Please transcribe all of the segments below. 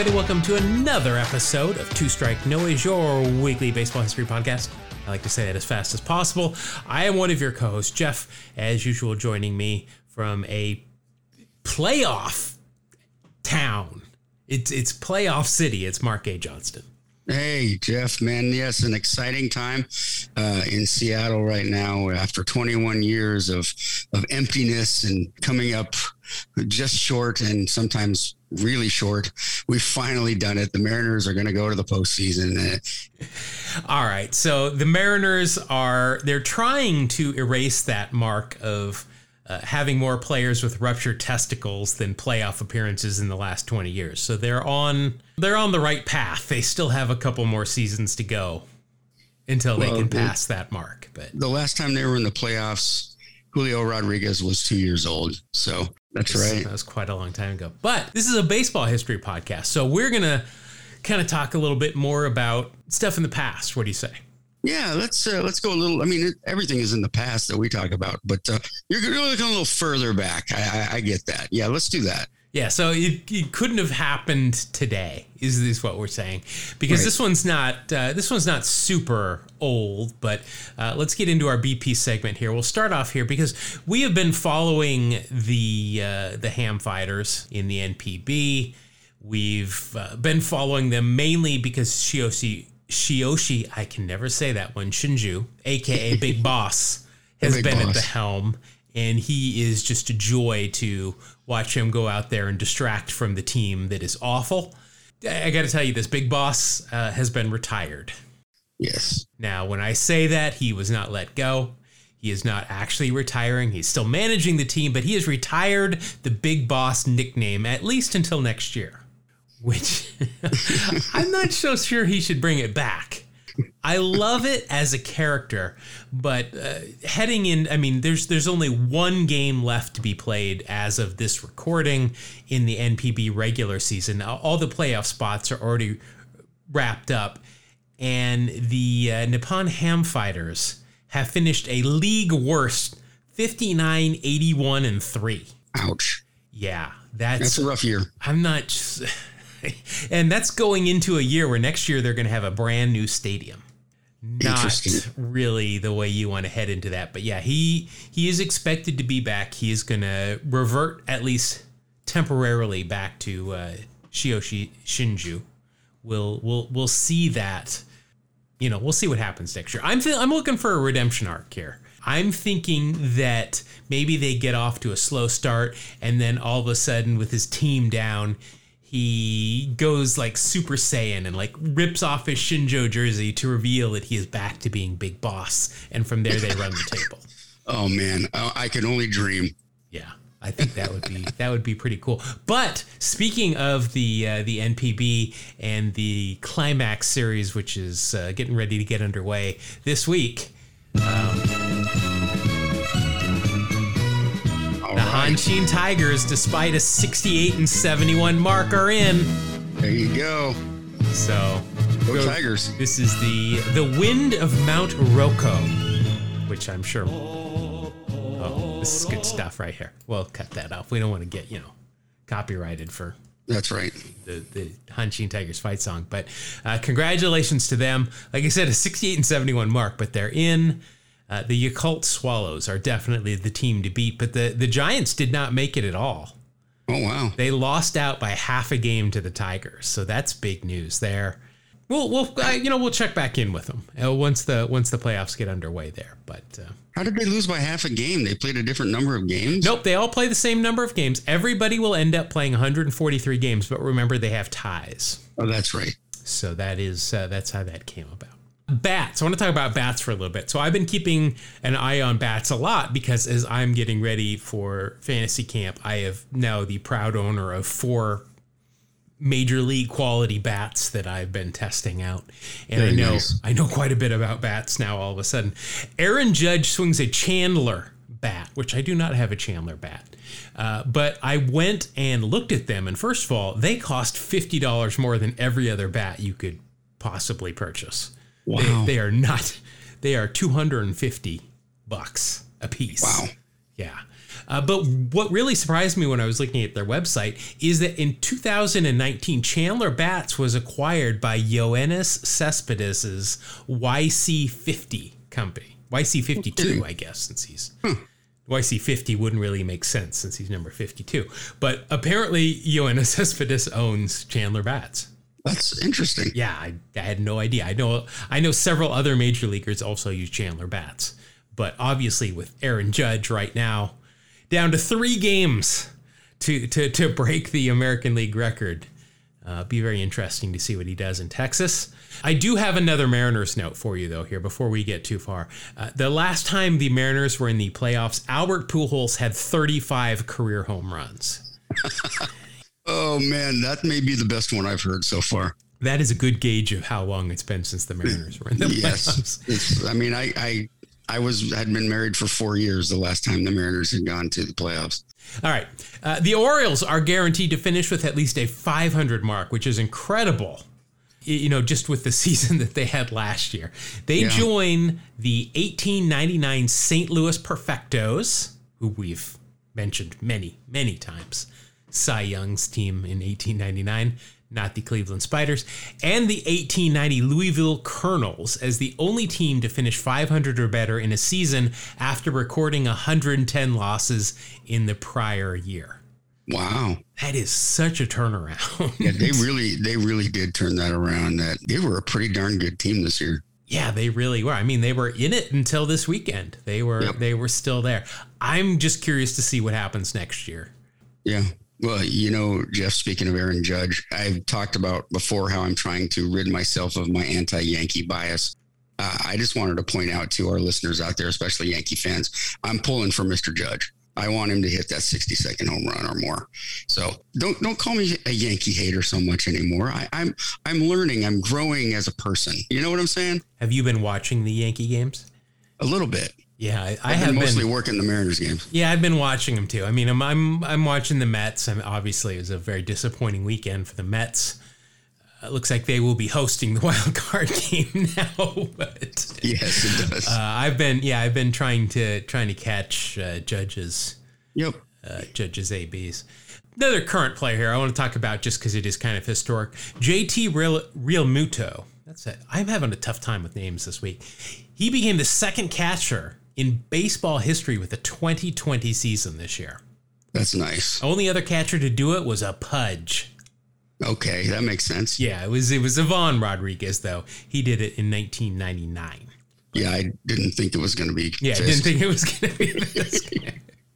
everybody. Welcome to another episode of Two Strike Noise, your weekly baseball history podcast. I like to say that as fast as possible. I am one of your co hosts, Jeff, as usual, joining me from a playoff town. It's, it's playoff city. It's Mark A. Johnston. Hey, Jeff, man. Yes, an exciting time uh, in Seattle right now after 21 years of, of emptiness and coming up just short and sometimes really short. We've finally done it. The Mariners are going to go to the postseason. All right. So the Mariners are, they're trying to erase that mark of uh, having more players with ruptured testicles than playoff appearances in the last 20 years. So they're on they're on the right path. They still have a couple more seasons to go until well, they can pass that mark. But the last time they were in the playoffs, Julio Rodriguez was 2 years old. So that's right. That was quite a long time ago. But this is a baseball history podcast. So we're going to kind of talk a little bit more about stuff in the past. What do you say? Yeah, let's uh, let's go a little. I mean, it, everything is in the past that we talk about, but uh, you're going to look a little further back. I, I, I, get that. Yeah, let's do that. Yeah, so it, it couldn't have happened today. Is is what we're saying? Because right. this one's not uh, this one's not super old. But uh, let's get into our BP segment here. We'll start off here because we have been following the uh, the Ham Fighters in the NPB. We've uh, been following them mainly because Shioshi Shioshi, I can never say that one, Shinjo, aka Big Boss, has Big been Boss. at the helm, and he is just a joy to watch him go out there and distract from the team that is awful. I got to tell you, this Big Boss uh, has been retired. Yes. Now, when I say that, he was not let go. He is not actually retiring. He's still managing the team, but he has retired the Big Boss nickname at least until next year which I'm not so sure he should bring it back. I love it as a character, but uh, heading in, I mean, there's there's only one game left to be played as of this recording in the NPB regular season. All the playoff spots are already wrapped up, and the uh, Nippon Ham Fighters have finished a league worst 59, 81, and three. Ouch. Yeah, that's that's a rough year. I'm not. and that's going into a year where next year they're going to have a brand new stadium. Not really the way you want to head into that, but yeah, he he is expected to be back. He is going to revert at least temporarily back to uh, Shioshi Shinjo. We'll we'll we'll see that. You know, we'll see what happens next year. I'm th- I'm looking for a redemption arc here. I'm thinking that maybe they get off to a slow start and then all of a sudden with his team down, he goes like Super Saiyan and like rips off his Shinjo jersey to reveal that he is back to being Big Boss. And from there, they run the table. Oh man, I can only dream. Yeah, I think that would be that would be pretty cool. But speaking of the uh, the NPB and the Climax series, which is uh, getting ready to get underway this week. Um, Hanshin Tigers, despite a 68 and 71 mark, are in. There you go. So, go, go Tigers. This is the the wind of Mount Rokko, which I'm sure. Oh, this is good stuff right here. We'll cut that off. We don't want to get you know copyrighted for. That's right. The the Hanshin Tigers fight song, but uh, congratulations to them. Like I said, a 68 and 71 mark, but they're in. Uh, the Yakult Swallows are definitely the team to beat, but the, the Giants did not make it at all. Oh wow! They lost out by half a game to the Tigers, so that's big news there. We'll, we'll uh, you know, we'll check back in with them uh, once the once the playoffs get underway there. But uh, how did they lose by half a game? They played a different number of games. Nope, they all play the same number of games. Everybody will end up playing 143 games, but remember they have ties. Oh, that's right. So that is uh, that's how that came about bats. I want to talk about bats for a little bit. So I've been keeping an eye on bats a lot because as I'm getting ready for fantasy camp, I have now the proud owner of four major league quality bats that I've been testing out. And Very I know nice. I know quite a bit about bats now all of a sudden. Aaron Judge swings a Chandler bat, which I do not have a Chandler bat. Uh, but I went and looked at them, and first of all, they cost fifty dollars more than every other bat you could possibly purchase. Wow. They, they are not. They are 250 bucks a piece. Wow. Yeah. Uh, but what really surprised me when I was looking at their website is that in 2019, Chandler Bats was acquired by Yoenis Cespedes' YC50 company. YC52, I guess, since he's. Hmm. YC50 wouldn't really make sense since he's number 52. But apparently, Yoenis Cespedes owns Chandler Bats. That's interesting. Yeah, I, I, had no idea. I know I know several other major leaguers also use Chandler bats, but obviously with Aaron Judge right now down to three games to to to break the American League record. Uh, be very interesting to see what he does in Texas. I do have another Mariners note for you though here before we get too far. Uh, the last time the Mariners were in the playoffs, Albert Pujols had 35 career home runs. oh man, that may be the best one I've heard so far. That is a good gauge of how long it's been since the Mariners were in the playoffs. Yes, I mean, I, I I was had been married for four years the last time the Mariners had gone to the playoffs. All right, uh, the Orioles are guaranteed to finish with at least a 500 mark, which is incredible. You know, just with the season that they had last year, they yeah. join the 1899 St. Louis Perfectos, who we've mentioned many, many times. Cy Young's team in 1899 not the Cleveland Spiders, and the 1890 Louisville Colonels as the only team to finish 500 or better in a season after recording 110 losses in the prior year. Wow. That is such a turnaround. yeah, they really they really did turn that around. That they were a pretty darn good team this year. Yeah, they really were. I mean, they were in it until this weekend. They were yep. they were still there. I'm just curious to see what happens next year. Yeah. Well, you know, Jeff, speaking of Aaron Judge, I've talked about before how I'm trying to rid myself of my anti Yankee bias. Uh, I just wanted to point out to our listeners out there, especially Yankee fans, I'm pulling for Mr. Judge. I want him to hit that 60 second home run or more. So don't don't call me a Yankee hater so much anymore. I, I'm I'm learning. I'm growing as a person. You know what I'm saying? Have you been watching the Yankee games? A little bit. Yeah, I, I have been mostly been, working the Mariners games. Yeah, I've been watching them too. I mean, I'm I'm, I'm watching the Mets. I mean, obviously, it was a very disappointing weekend for the Mets. Uh, it looks like they will be hosting the wild card game now. But yes, it does. Uh, I've been yeah, I've been trying to trying to catch uh, judges. Yep. Uh, judges ABs. Another current player here I want to talk about just because it is kind of historic. JT Real Realmuto. That's it. I'm having a tough time with names this week. He became the second catcher in baseball history with the 2020 season this year. That's nice. Only other catcher to do it was a Pudge. Okay, that makes sense. Yeah, it was it was Ivan Rodriguez though. He did it in 1999. Yeah, I didn't think it was going to be. Yeah, I didn't think it was going to be this.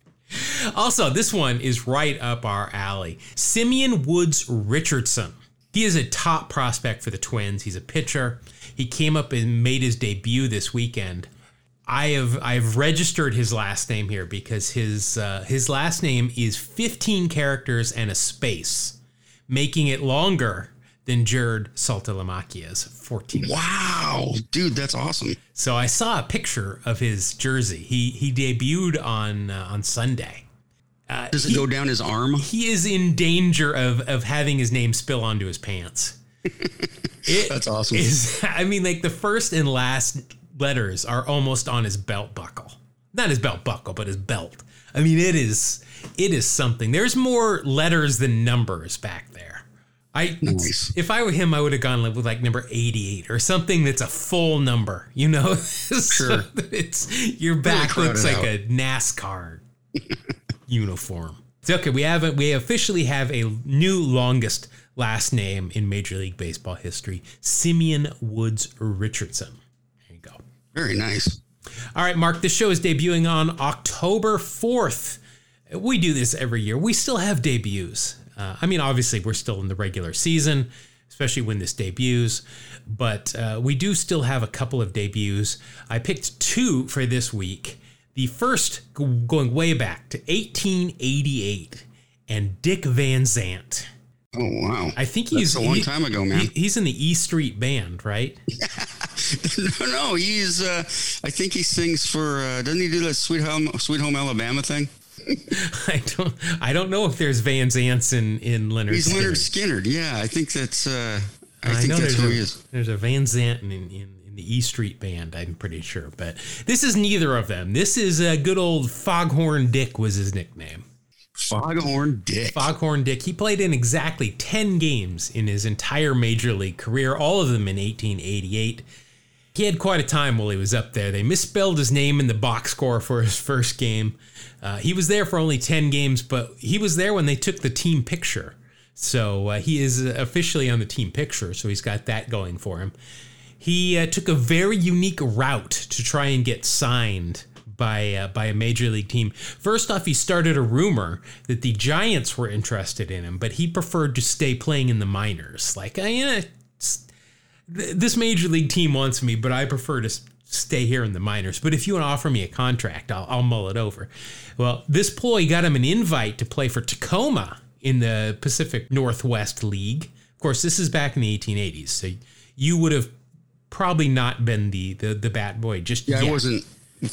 also, this one is right up our alley. Simeon Woods Richardson. He is a top prospect for the Twins. He's a pitcher. He came up and made his debut this weekend I have I've registered his last name here because his uh, his last name is 15 characters and a space, making it longer than Jared Saltalamacchia's 14. Wow, dude, that's awesome. So I saw a picture of his jersey. He he debuted on uh, on Sunday. Uh, Does it he, go down his arm? He is in danger of of having his name spill onto his pants. It That's awesome. Is, I mean, like the first and last letters are almost on his belt buckle. Not his belt buckle, but his belt. I mean, it is it is something. There's more letters than numbers back there. I nice. if I were him, I would have gone with like number 88 or something that's a full number. You know, sure. so it's your back really looks like out. a NASCAR uniform. It's okay. We have a, we officially have a new longest last name in Major League Baseball history: Simeon Woods Richardson. Very nice. All right, Mark, this show is debuting on October 4th. We do this every year. We still have debuts. Uh, I mean, obviously, we're still in the regular season, especially when this debuts, but uh, we do still have a couple of debuts. I picked two for this week. The first going way back to 1888 and Dick Van Zant. Oh wow! I think he's That's a long he, time ago, man. He, he's in the E Street Band, right? no, no, he's. Uh, I think he sings for. Uh, doesn't he do that Sweet Home Sweet Home Alabama thing? I don't. I don't know if there's Van Zants in in Lynyrd. He's Skynyrd. Lynyrd Skynyrd. Yeah, I think that's. Uh, I, I think that's who a, he is. There's a Van Zant in, in, in in the E Street Band, I'm pretty sure. But this is neither of them. This is a uh, good old Foghorn Dick was his nickname. Foghorn Dick. Foghorn Dick. He played in exactly 10 games in his entire major league career, all of them in 1888. He had quite a time while he was up there. They misspelled his name in the box score for his first game. Uh, he was there for only 10 games, but he was there when they took the team picture. So uh, he is officially on the team picture, so he's got that going for him. He uh, took a very unique route to try and get signed by uh, by a major league team. First off, he started a rumor that the Giants were interested in him, but he preferred to stay playing in the minors. Like, uh, this major league team wants me, but I prefer to stay here in the minors. But if you want to offer me a contract, I'll, I'll mull it over. Well, this ploy got him an invite to play for Tacoma in the Pacific Northwest League. Of course, this is back in the 1880s, so you would have probably not been the the, the bat boy just yeah yet. I wasn't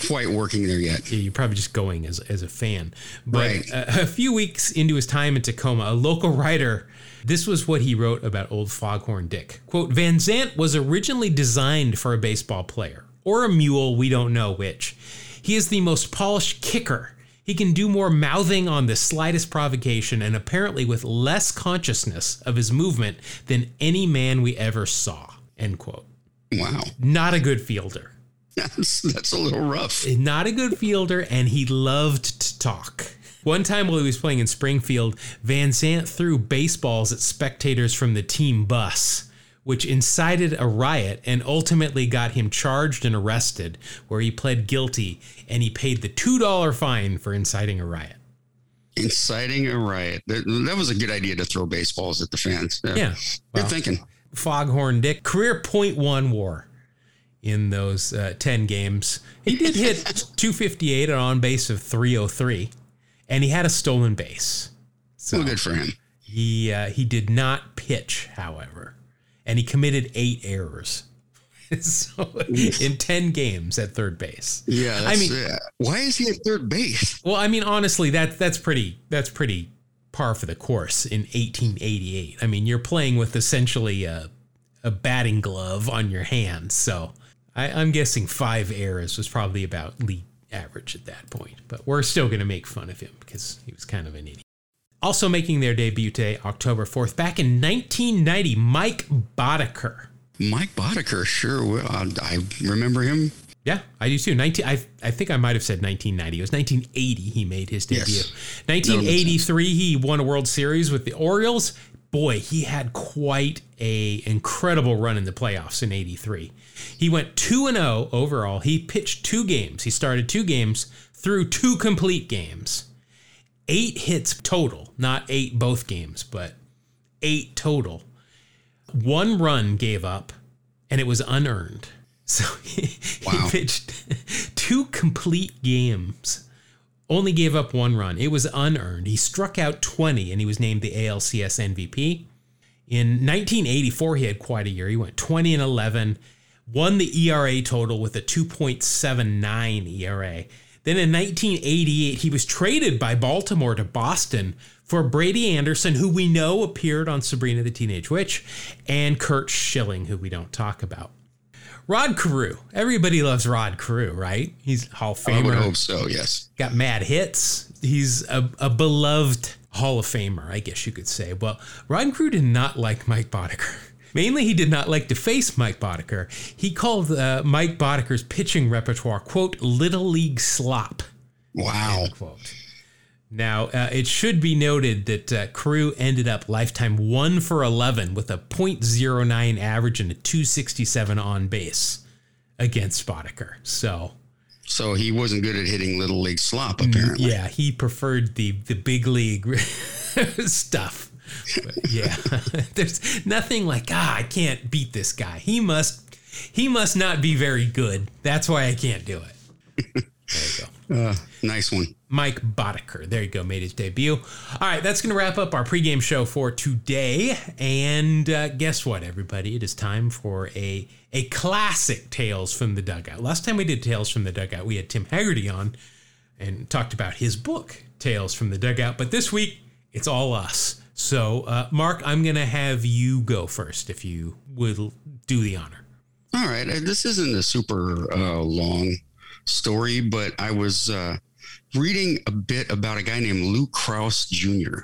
quite working there yet. You're probably just going as, as a fan. But right. a, a, few weeks into his time in Tacoma, a local writer, this was what he wrote about old Foghorn Dick. Quote, Van Zant was originally designed for a baseball player, or a mule, we don't know which. He is the most polished kicker. He can do more mouthing on the slightest provocation and apparently with less consciousness of his movement than any man we ever saw. End quote. Wow. Not a good fielder. That's, that's a little rough. Not a good fielder, and he loved to talk. One time while he was playing in Springfield, Van Zant threw baseballs at spectators from the team bus, which incited a riot and ultimately got him charged and arrested, where he pled guilty and he paid the $2 fine for inciting a riot. Inciting a riot. That, was a good idea to throw baseballs at the fans. Yeah. yeah. Well, good thinking. Foghorn Dick, career point one war in those uh, 10 games. He did hit 258 on on base of 303, and he had a stolen base. So well, good for him. He, uh, he did not pitch, however, and he committed eight errors. so in 10 games at third base. Yeah, I mean, uh, why is he at third base? Well, I mean, honestly, that that's pretty that's pretty par for the course in 1888. I mean, you're playing with essentially a, a batting glove on your hand. So I, am guessing five errors was probably about league average at that point. But we're still going to make fun of him because he was kind of an idiot. Also making their debut today, October 4th, back in 1990, Mike Boddicker. Mike Boddicker, sure. I remember him yeah, I do too. 19, I, I think I might have said 1990. It was 1980 he made his debut. Yes. 1983 he won a World Series with the Orioles. Boy, he had quite a incredible run in the playoffs in 83. He went 2 and 0 overall. He pitched two games. He started two games through two complete games. 8 hits total, not 8 both games, but 8 total. One run gave up and it was unearned. So he, wow. he pitched two complete games, only gave up one run. It was unearned. He struck out 20 and he was named the ALCS MVP. In 1984, he had quite a year. He went 20 and 11, won the ERA total with a 2.79 ERA. Then in 1988, he was traded by Baltimore to Boston for Brady Anderson, who we know appeared on Sabrina the Teenage Witch, and Curt Schilling, who we don't talk about. Rod Carew. Everybody loves Rod Carew, right? He's Hall of Famer. I would hope so, yes. Got mad hits. He's a, a beloved Hall of Famer, I guess you could say. Well, Rod Carew did not like Mike Boddicker. Mainly, he did not like to face Mike Boddicker. He called uh, Mike Boddicker's pitching repertoire, quote, little league slop. Wow. Quote. Now, uh, it should be noted that uh, Carew ended up lifetime 1 for 11 with a .09 average and a 267 on base against Boddicker. So, so he wasn't good at hitting little league slop, mm, apparently. Yeah, he preferred the the big league stuff. But yeah, there's nothing like ah, I can't beat this guy. He must he must not be very good. That's why I can't do it. There you go. Uh, nice one. Mike Boddicker. There you go, made his debut. All right, that's going to wrap up our pregame show for today. And uh, guess what, everybody? It is time for a a classic Tales from the Dugout. Last time we did Tales from the Dugout, we had Tim Haggerty on and talked about his book, Tales from the Dugout. But this week, it's all us. So, uh, Mark, I'm going to have you go first if you would do the honor. All right. Uh, this isn't a super uh, long story, but I was uh, reading a bit about a guy named Lew Krausse Jr.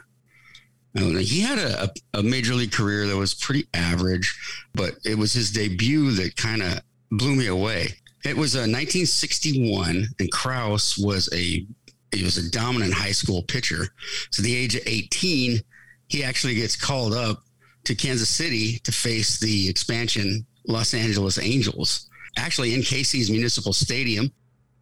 He had a, a major league career that was pretty average, but it was his debut that kind of blew me away. It was a uh, 1961, and Krausse was a he was a dominant high school pitcher. So the age of 18, he actually gets called up to Kansas City to face the expansion Los Angeles Angels. Actually, in Casey's Municipal Stadium,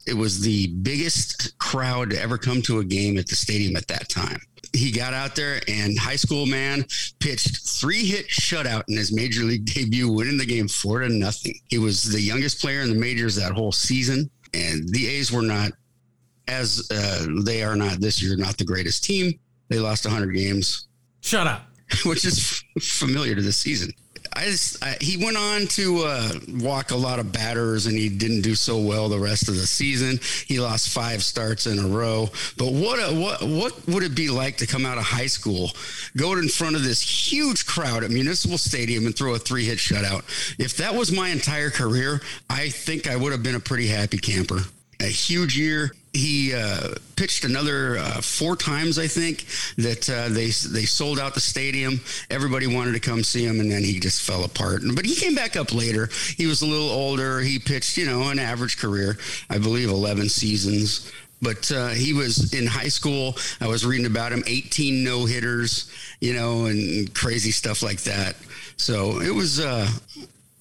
it was the biggest crowd to ever come to a game at the stadium at that time. He got out there and high school man pitched three hit shutout in his major league debut, winning the game four to nothing. He was the youngest player in the majors that whole season, and the A's were not as uh, they are not this year, not the greatest team. They lost 100 games. Shut up. Which is familiar to this season. I just I, he went on to uh, walk a lot of batters, and he didn't do so well the rest of the season. He lost five starts in a row. But what a, what what would it be like to come out of high school, go in front of this huge crowd at Municipal Stadium, and throw a three hit shutout? If that was my entire career, I think I would have been a pretty happy camper. A huge year he uh, pitched another uh, four times, I think. That uh, they they sold out the stadium. Everybody wanted to come see him, and then he just fell apart. But he came back up later. He was a little older. He pitched, you know, an average career. I believe eleven seasons. But uh, he was in high school. I was reading about him, 18 no hitters, you know, and crazy stuff like that. So it was, uh,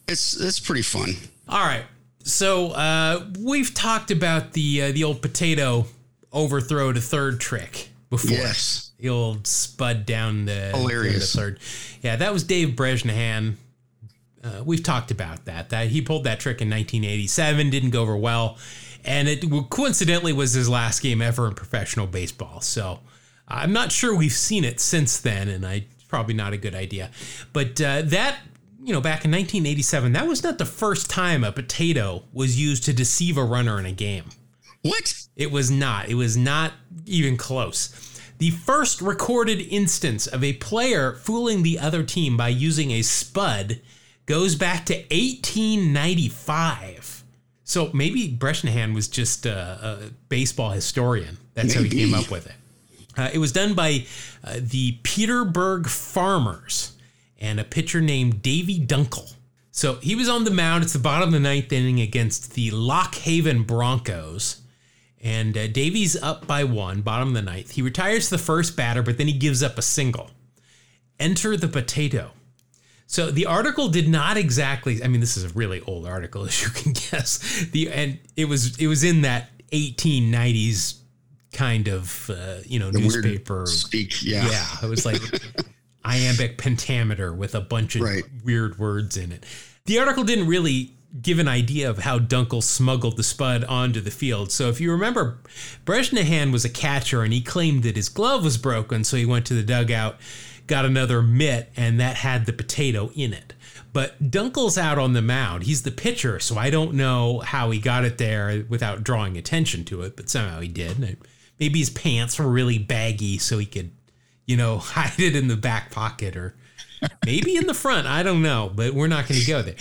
it's it's pretty fun. All right. So uh, we've talked about the uh, the old potato overthrow to third trick before. Yes. The old spud down the, Hilarious. the third. Yeah, that was Dave Bresnahan. Uh, we've talked about that. That he pulled that trick in 1987, didn't go over well, and it coincidentally was his last game ever in professional baseball. So I'm not sure we've seen it since then, and I probably not a good idea. But uh, that you know, back in 1987, that was not the first time a potato was used to deceive a runner in a game. What? It was not. It was not even close. The first recorded instance of a player fooling the other team by using a spud goes back to 1895. So maybe Bresnahan was just a, a baseball historian. That's maybe. how he came up with it. Uh, it was done by uh, the Petersburg Farmers and a pitcher named Davy Dunkle. So he was on the mound. It's the bottom of the ninth inning against the Lock Haven Broncos. And uh, Davy's up by one, bottom of the ninth. He retires the first batter, but then he gives up a single. Enter the potato. So the article did not exactly. I mean, this is a really old article, as you can guess. The and it was it was in that 1890s kind of uh, you know the newspaper speak. Yeah, yeah. It was like iambic pentameter with a bunch of right. weird words in it. The article didn't really give an idea of how Dunkle smuggled the spud onto the field. So if you remember, Bresnahan was a catcher and he claimed that his glove was broken, so he went to the dugout, got another mitt, and that had the potato in it. But Dunkle's out on the mound. He's the pitcher, so I don't know how he got it there without drawing attention to it, but somehow he did. Maybe his pants were really baggy so he could you know, hide it in the back pocket or maybe in the front. I don't know, but we're not going to go there.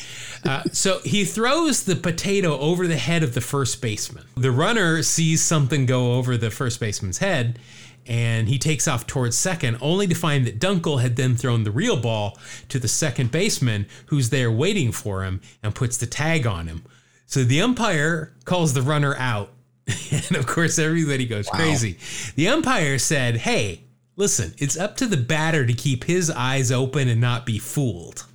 Uh, so he throws the potato over the head of the first baseman. The runner sees something go over the first baseman's head and he takes off towards second, only to find that Dunkle had then thrown the real ball to the second baseman who's there waiting for him and puts the tag on him. So the umpire calls the runner out. and of course, everybody goes wow. crazy. The umpire said, Hey, Listen, it's up to the batter to keep his eyes open and not be fooled.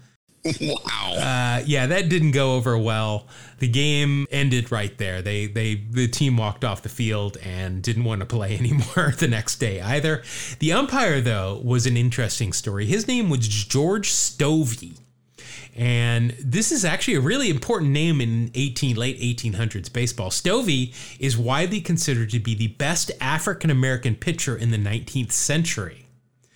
Wow. Uh, yeah, that didn't go over well. The game ended right there. They they the team walked off the field and didn't want to play anymore the next day either. The umpire though was an interesting story. His name was George Stovey. And this is actually a really important name in 18 late 1800s baseball. Stovey is widely considered to be the best African American pitcher in the 19th century.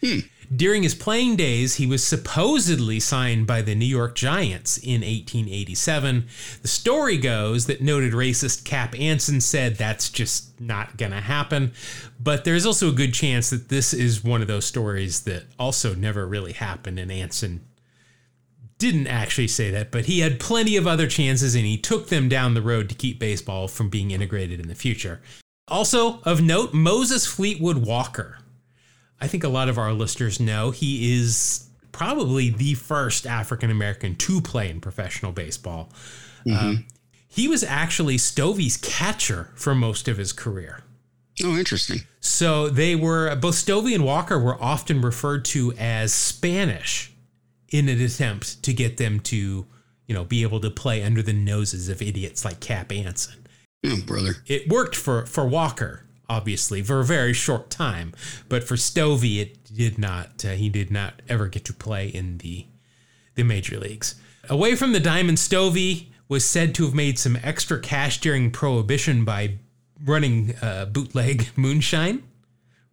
Hmm. During his playing days, he was supposedly signed by the New York Giants in 1887. The story goes that noted racist Cap Anson said that's just not going to happen. But there's also a good chance that this is one of those stories that also never really happened and Anson didn't actually say that, but he had plenty of other chances and he took them down the road to keep baseball from being integrated in the future. Also, of note, Moses Fleetwood Walker. I think a lot of our listeners know he is probably the first African American to play in professional baseball. Mm-hmm. Um, he was actually Stovey's catcher for most of his career. Oh, interesting. So they were both Stovey and Walker were often referred to as Spanish in an attempt to get them to, you know, be able to play under the noses of idiots like Cap Anson. Oh, brother. It worked for for Walker, obviously, for a very short time, but for Stovey, it did not. Uh, he did not ever get to play in the the major leagues. Away from the diamond, Stovey was said to have made some extra cash during Prohibition by running uh, bootleg moonshine,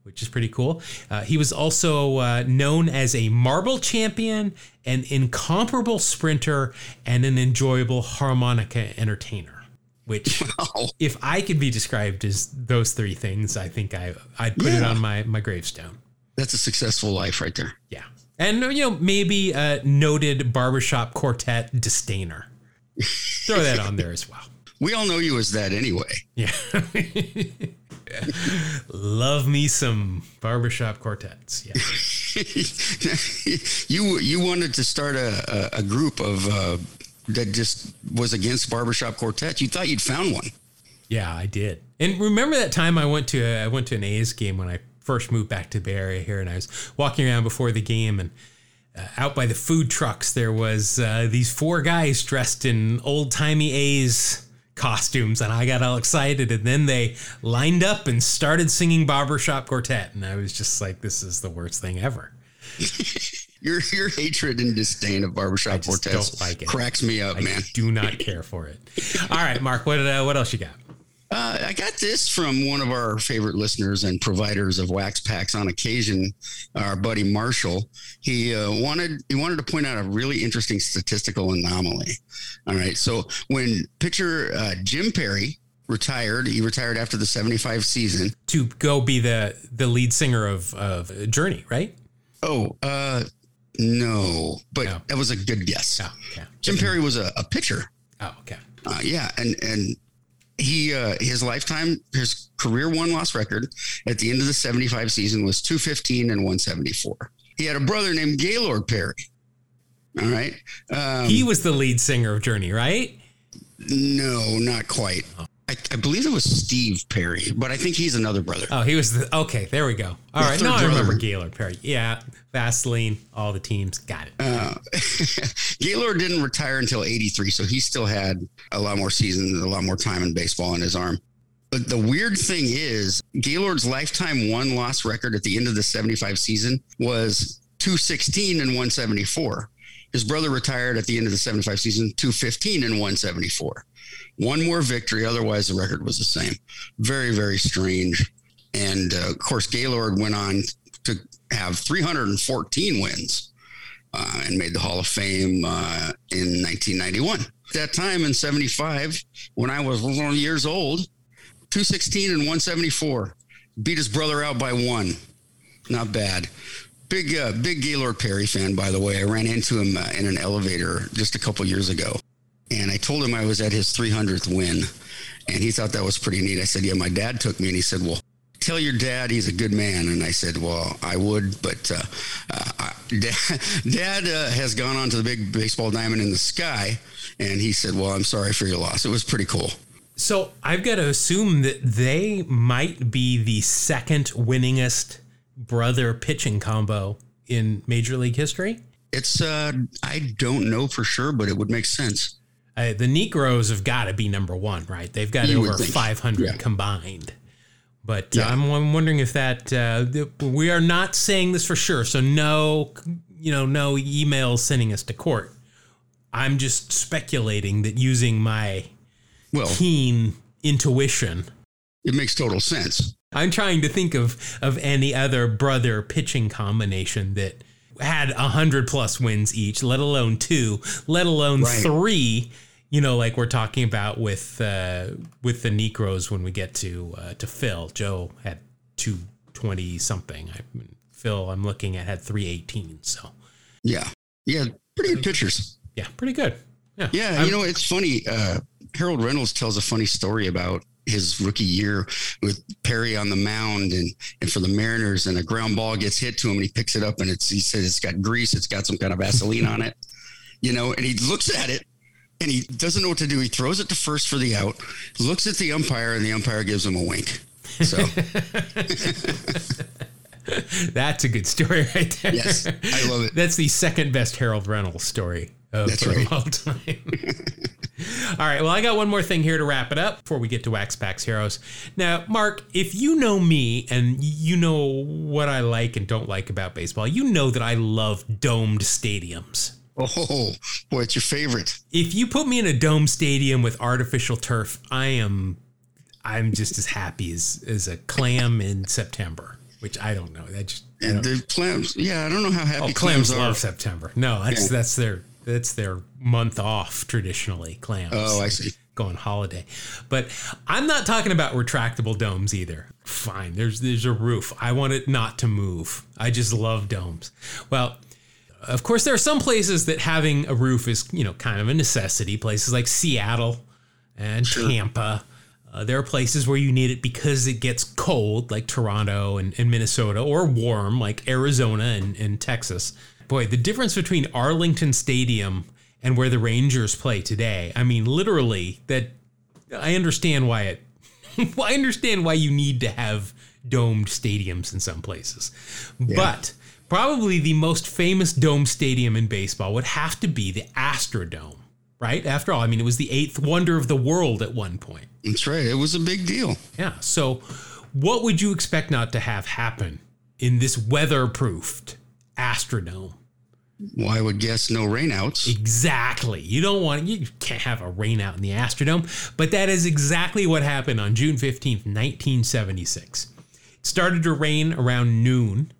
which is pretty cool. Uh, he was also uh, known as a marble champion, an incomparable sprinter, and an enjoyable harmonica entertainer. Which, wow. if I could be described as those three things, I think I I'd put yeah. it on my my gravestone. That's a successful life right there. Yeah, and you know maybe a noted barbershop quartet disdainer. Throw that on there as well. We all know you as that anyway. Yeah. Love me some barbershop quartets. Yeah. you you wanted to start a, a, a group of uh, that just was against barbershop quartets. You thought you'd found one. Yeah, I did. And remember that time I went to a, I went to an A's game when I first moved back to the Bay Area here, and I was walking around before the game and uh, out by the food trucks, there was uh, these four guys dressed in old timey A's costumes, and I got all excited. And then they lined up and started singing Barbershop Quartet, and I was just like, "This is the worst thing ever." your your hatred and disdain of Barbershop Quartet like cracks me up, I man. Do not care for it. All right, Mark, what uh, what else you got? Uh, I got this from one of our favorite listeners and providers of wax packs on occasion, our buddy Marshall. He uh, wanted he wanted to point out a really interesting statistical anomaly. All right, so when pitcher uh, Jim Perry retired, he retired after the '75 season to go be the the lead singer of of Journey, right? Oh, uh, no, but no. that was a good guess. Oh, okay. Jim Perry was a, a pitcher. Oh, okay. Uh, yeah, and and he uh, his lifetime his career one loss record at the end of the 75 season was 215 and 174 he had a brother named gaylord perry. All right. Um, he was the lead singer of journey right? No not quite. Oh. I, I, believe it was Steve Perry, but I think he's another brother. Oh, he was the okay. There we go. All the right, now I remember Gaylord Perry. Yeah, Vaseline, all the teams got it. Uh, Gaylord didn't retire until '83, so he still had a lot more seasons, a lot more time in baseball in his arm. But the weird thing is, Gaylord's lifetime one loss record at the end of the 75 season was 216 and 174. His brother retired at the end of the 75 season, 215 and 174 one more victory. Otherwise, the record was the same. Very, very strange. And uh, of course, Gaylord went on to have 314 wins uh, and made the Hall of Fame uh, in 1991. At that time in 75, when I was years old, 216 and 174. Beat his brother out by one. Not bad. Big, uh, big Gaylord Perry fan, by the way. I ran into him uh, in an elevator just a couple years ago and I told him I was at his 300th win, and he thought that was pretty neat. I said, "Yeah, my dad took me," and he said, "Well." Tell your dad he's a good man. And I said, Well, I would, but uh, uh, dad, dad uh, has gone on to the big baseball diamond in the sky. And he said, Well, I'm sorry for your loss. It was pretty cool. So I've got to assume that they might be the second winningest brother pitching combo in Major League history. It's, uh, I don't know for sure, but it would make sense. Uh, the Niekros have got to be number one, right? They've got you over 500 yeah. combined. But uh, yeah. uh, I'm, I'm, wondering if that uh, we are not saying this for sure. So no, you know, no emails sending us to court. I'm just speculating that using my well, keen intuition. It makes total sense. I'm trying to think of of any other brother pitching combination that had a hundred plus wins each, let alone two, let alone right. three. You know, like we're talking about with uh, with the Niekros when we get to uh, to Phil. Joe had two twenty something. I, Phil, I'm looking at had three eighteen. So yeah, yeah, pretty good pitchers. Yeah, pretty good. Yeah, yeah. you know, it's funny. Uh, Harold Reynolds tells a funny story about his rookie year with Perry on the mound and, and for the Mariners and a ground ball gets hit to him and he picks it up and it's he says it's got grease, it's got some kind of Vaseline on it, you know, and he looks at it and he doesn't know what to do. He throws it to first for the out, looks at the umpire, and the umpire gives him a wink. So that's a good story right there. Yes, I love it. That's the second best Harold Reynolds story of that's right. all time. all right, well, I got one more thing here to wrap it up before we get to Wax Packs Heroes. Now, Mark, if you know me and you know what I like and don't like about baseball, you know that I love domed stadiums. Oh, what's your favorite? If you put me in a dome stadium with artificial turf, I am I'm just as happy as as a clam in September, which I don't know. That just and the clams, yeah, I don't know how happy oh, clams, clams love September. No, that's yeah. that's their that's their month off traditionally. Clams. Oh, I see. Go on holiday, but I'm not talking about retractable domes either. Fine, there's there's a roof. I want it not to move. I just love domes. Well, of course, there are some places that having a roof is you know kind of a necessity. Places like Seattle and sure. Tampa uh, there are places where you need it because it gets cold, like Toronto and, and Minnesota, or warm, like Arizona and, and Texas. Boy, the difference between Arlington Stadium and where the Rangers play today. I mean, literally, that I understand why it. I understand why you need to have domed stadiums in some places, yeah. but probably the most famous dome stadium in baseball would have to be the Astrodome right? After all, I mean, it was the eighth wonder of the world at one point. That's right. It was a big deal. Yeah. So, what would you expect not to have happen in this weatherproofed Astrodome? Well, I would guess no rainouts. Exactly. You don't want you can't have a rainout in the Astrodome, but that is exactly what happened on June 15th, 1976. It started to rain around noon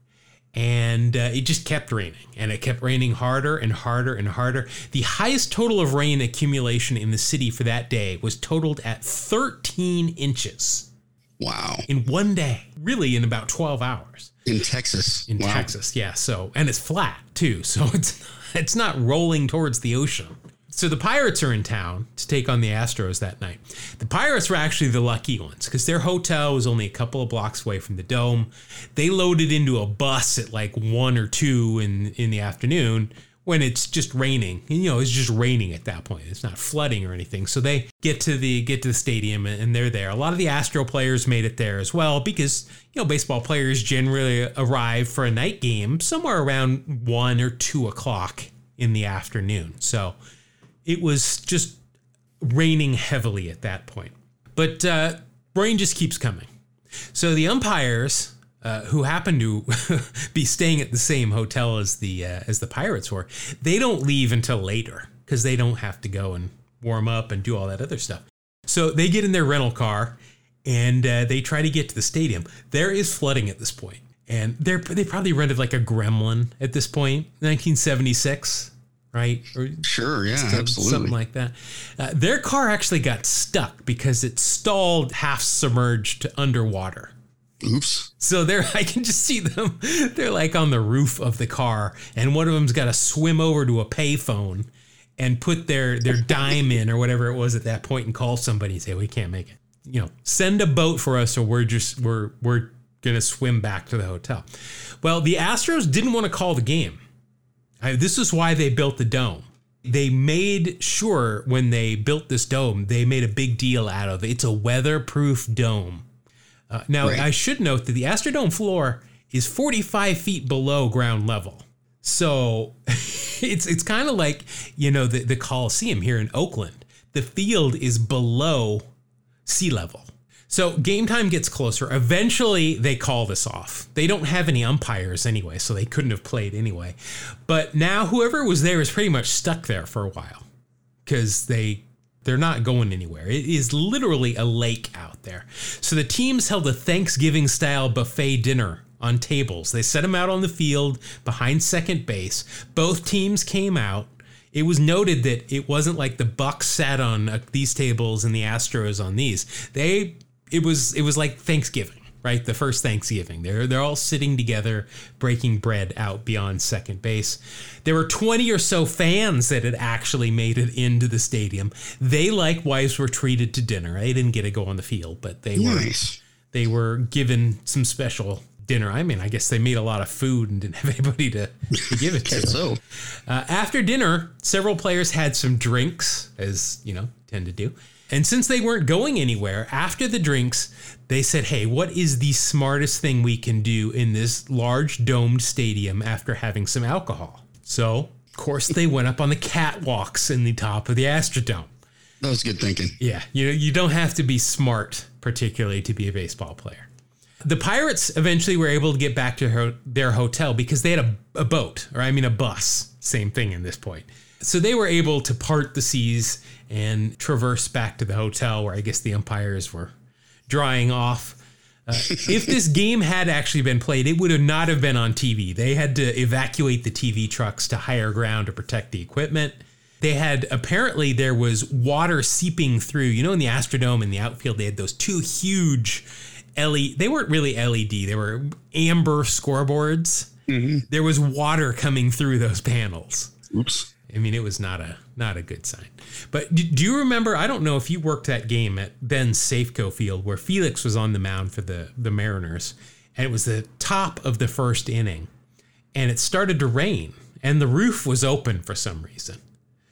and uh, it just kept raining and it kept raining harder and harder and harder. The highest total of rain accumulation in the city for that day was totaled at 13 inches wow. in one day really in about 12 hours. In texas. In wow. texas yeah so and it's flat too so it's it's not rolling towards the ocean so the Pirates are in town to take on the Astros that night. The Pirates were actually the lucky ones because their hotel was only a couple of blocks away from the dome. They loaded into a bus at like one or two in in the afternoon when it's just raining. You know, it's just raining at that point. It's not flooding or anything. So they get to the get to the stadium and they're there. A lot of the Astro players made it there as well because you know baseball players generally arrive for a night game somewhere around one or two o'clock in the afternoon. So it was just raining heavily at that point. But uh, rain just keeps coming. So the umpires, uh, who happen to be staying at the same hotel as the uh, as the pirates were, they don't leave until later because they don't have to go and warm up and do all that other stuff. So they get in their rental car and uh, they try to get to the stadium. There is flooding at this point, and they they probably rented like a Gremlin at this point, 1976 right? Or sure, yeah, absolutely. Something like that. Uh, their car actually got stuck because it stalled half submerged underwater. Oops. So they're I can just see them. They're like on the roof of the car, and one of them's got to swim over to a payphone and put their their dime in or whatever it was at that point and call somebody and say, We can't make it. You know, send a boat for us or we're just we're we're gonna swim back to the hotel. Well, the Astros didn't want to call the game I, this is why they built the dome. They made sure when they built this dome, they made a big deal out of it. It's a weatherproof dome. Uh, now, right. I should note that the Astrodome floor is 45 feet below ground level. So it's it's kind of like, you know, the, the Coliseum here in Oakland. The field is below sea level. So game time gets closer. Eventually, they call this off. They don't have any umpires anyway, so they couldn't have played anyway. But now, whoever was there is pretty much stuck there for a while because they they're not going anywhere. It is literally a lake out there. So the teams held a Thanksgiving style buffet dinner on tables. They set them out on the field behind second base. Both teams came out. It was noted that it wasn't like the Bucs sat on uh, these tables and the Astros on these. They it was it was like Thanksgiving. right? The first Thanksgiving. They're they're all sitting together, breaking bread out beyond second base. There were 20 or so fans that had actually made it into the stadium. They likewise were treated to dinner. They didn't get to go on the field, but they nice. were they were given some special dinner. I mean, I guess they made a lot of food and didn't have anybody to, to give it to. so, uh, after dinner, several players had some drinks, as you know, tend to do. And since they weren't going anywhere, after the drinks, they said, Hey, what is the smartest thing we can do in this large domed stadium after having some alcohol? So, of course, they went up on the catwalks in the top of the Astrodome. That was good thinking. Yeah, you know, you don't have to be smart, particularly to be a baseball player. The Pirates eventually were able to get back to her, their hotel because they had a, a boat, or I mean a bus. Same thing in this point. So they were able to part the seas and traverse back to the hotel where I guess the umpires were drying off. Uh, if this game had actually been played, it would have not have been on TV. They had to evacuate the TV trucks to higher ground to protect the equipment. They had apparently there was water seeping through. You know, in the Astrodome in the outfield, they had those two huge LED. They weren't really LED. They were amber scoreboards. Mm-hmm. There was water coming through those panels. Oops. I mean, it was not a not a good sign. But do you remember? I don't know if you worked that game at Ben's Safeco Field where Felix was on the mound for the the Mariners, and it was the top of the first inning, and it started to rain, and the roof was open for some reason.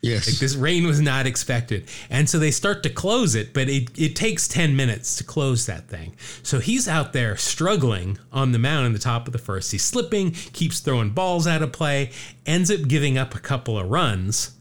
Yes. Like this rain was not expected. And so they start to close it, but it, it takes 10 minutes to close that thing. So he's out there struggling on the mound in the top of the first. He's slipping, keeps throwing balls out of play, ends up giving up a couple of runs.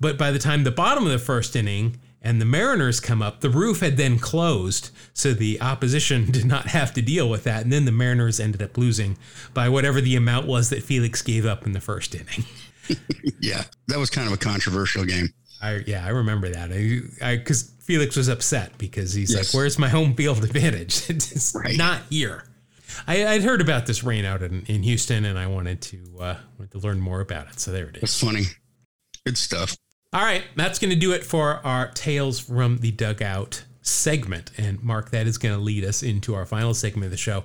But by the time the bottom of the first inning and the Mariners come up, the roof had then closed. So the opposition did not have to deal with that. And then the Mariners ended up losing by whatever the amount was that Felix gave up in the first inning. yeah, that was kind of a controversial game. I yeah, I remember that. I because Felix was upset because he's yes. like, "Where's my home field advantage? it's right. not here." I, would heard about this rain out in, in Houston, and I wanted to uh, wanted to learn more about it. So there it is. It's funny. Good stuff. All right, that's going to do it for our tales from the dugout segment. And Mark, that is going to lead us into our final segment of the show.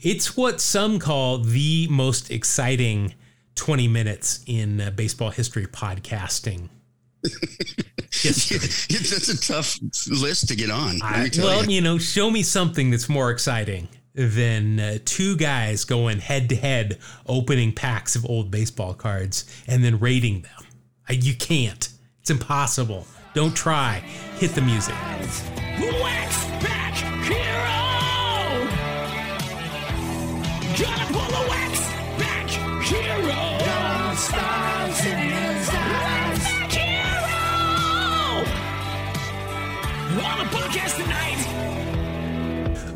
It's what some call the most exciting 20 minutes in uh, baseball history podcasting. That's a tough list to get on. I, well, you. you. know, show me something that's more exciting than uh, two guys going head to head, opening packs of old baseball cards and then rating them. I, you can't. It's impossible. Don't try. Hit the music. Wax back hero. Gonna pull the podcast tonight.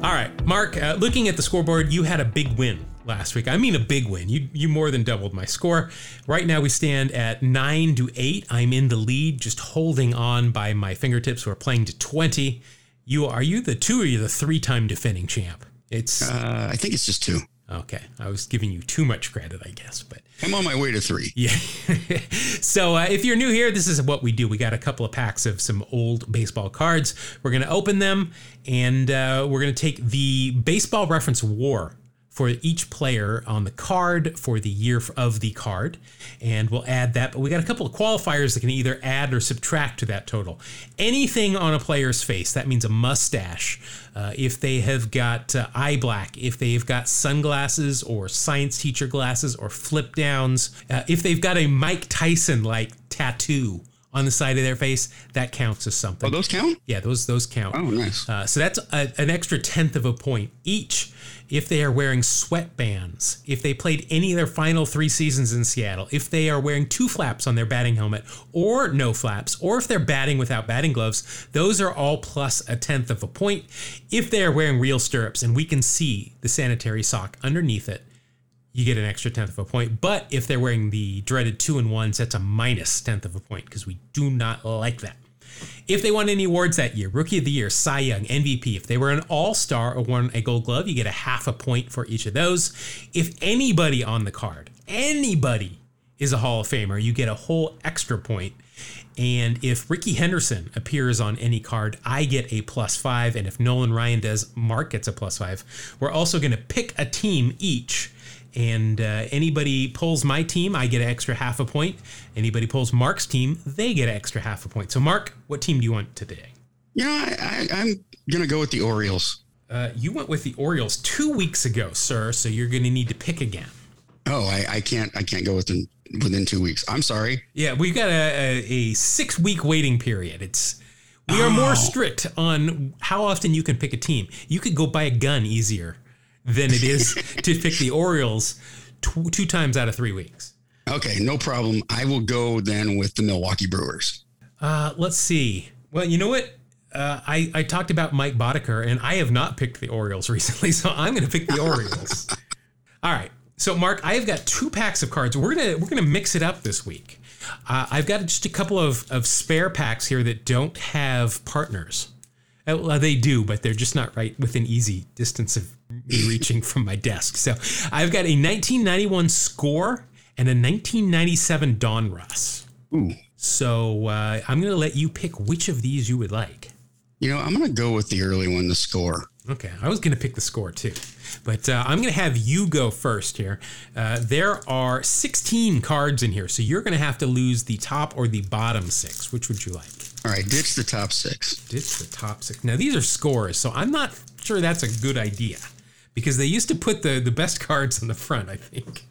All right, Mark. Uh, looking at the scoreboard, you had a big win last week. I mean, a big win. You you more than doubled my score. Right now, we stand at nine to eight. I'm in the lead, just holding on by my fingertips. We're playing to twenty. You are you the two or you the three time defending champ? It's. Uh, I think it's just two. Okay, I was giving you too much credit, I guess, but I'm on my way to three. Yeah. so uh, if you're new here, this is what we do. We got a couple of packs of some old baseball cards. We're going to open them, and uh, we're going to take the baseball reference WAR for each player on the card for the year of the card. And we'll add that. But we got a couple of qualifiers that can either add or subtract to that total. Anything on a player's face, that means a mustache. Uh, if they have got uh, eye black, if they've got sunglasses or science teacher glasses or flip downs, uh, if they've got a Mike Tyson like tattoo on the side of their face, that counts as something. Oh, those count? Yeah, those those count. Oh, nice. Uh, so that's a, an extra tenth of a point each if they are wearing sweatbands, if they played any of their final three seasons in Seattle, if they are wearing two flaps on their batting helmet or no flaps, or if they're batting without batting gloves, those are all plus a tenth of a point. If they are wearing real stirrups and we can see the sanitary sock underneath it, you get an extra tenth of a point. But if they're wearing the dreaded two and ones, that's a minus tenth of a point because we do not like that. If they won any awards that year, Rookie of the Year, Cy Young, MVP, if they were an All Star or won a Gold Glove, you get a half a point for each of those. If anybody on the card, anybody is a Hall of Famer, you get a whole extra point. And if Rickey Henderson appears on any card, I get a plus five. And if Nolan Ryan does, Mark gets a plus five. We're also going to pick a team each. And uh, anybody pulls my team, I get an extra half a point. Anybody pulls Mark's team, they get an extra half a point. So, Mark, what team do you want today? You know, I, I, am going to go with the Orioles. Uh, you went with the Orioles two weeks ago, sir. So you're going to need to pick again. Oh, I, I can't. I can't go within within two weeks. I'm sorry. Yeah, we've got a, a, a six week waiting period. It's we are more strict on how often you can pick a team. You could go buy a gun easier than it is to pick the Orioles two, two times out of three weeks. Okay, no problem. I will go then with the Milwaukee Brewers. Uh, let's see. Well, you know what? uh, I, I talked about Mike Boddicker, and I have not picked the Orioles recently, so I'm going to pick the Orioles. All right. So, Mark, I have got two packs of cards. We're gonna we're gonna mix it up this week. Uh, I've got just a couple of, of spare packs here that don't have partners. Uh, well, they do, but they're just not right within easy distance of me reaching from my desk. So, I've got a 1991 score and a 1997 Donruss. Ooh. So uh, I'm going to let you pick which of these you would like. You know, I'm going to go with the early one, the score. Okay, I was going to pick the score too, but uh, I'm going to have you go first here. Uh, there are 16 cards in here, so you're going to have to lose the top or the bottom six. Which would you like? All right, ditch the top six. Ditch the top six. Now these are scores, so I'm not sure that's a good idea because they used to put the the best cards on the front. I think.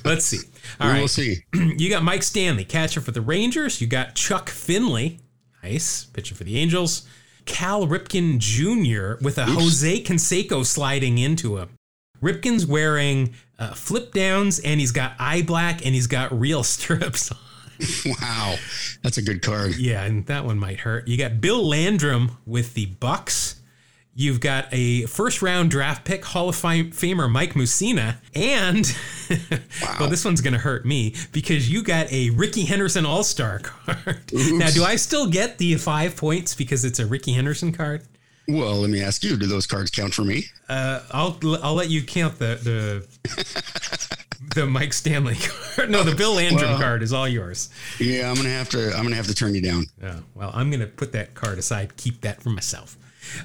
Let's see. All we right, we'll see. you got Mike Stanley, catcher for the Rangers. You got Chuck Finley, nice pitcher for the Angels. Cal Ripken Jr. with a Oops. Jose Canseco sliding into him. Ripken's wearing uh, flip downs and he's got eye black and he's got real stirrups on. wow, that's a good card. Yeah, and that one might hurt. You got Bill Landrum with the Bucs. You've got a first round draft pick, Hall of Famer Mike Mussina, and wow. well, this one's going to hurt me because you got a Rickey Henderson All Star card. Oops. Now, do I still get the five points because it's a Rickey Henderson card? Well, let me ask you: Do those cards count for me? Uh, I'll I'll let you count the the the Mike Stanley card. No, the Bill Landrum well, card is all yours. Yeah, I'm gonna have to I'm gonna have to turn you down. Oh, well, I'm gonna put that card aside. Keep that for myself.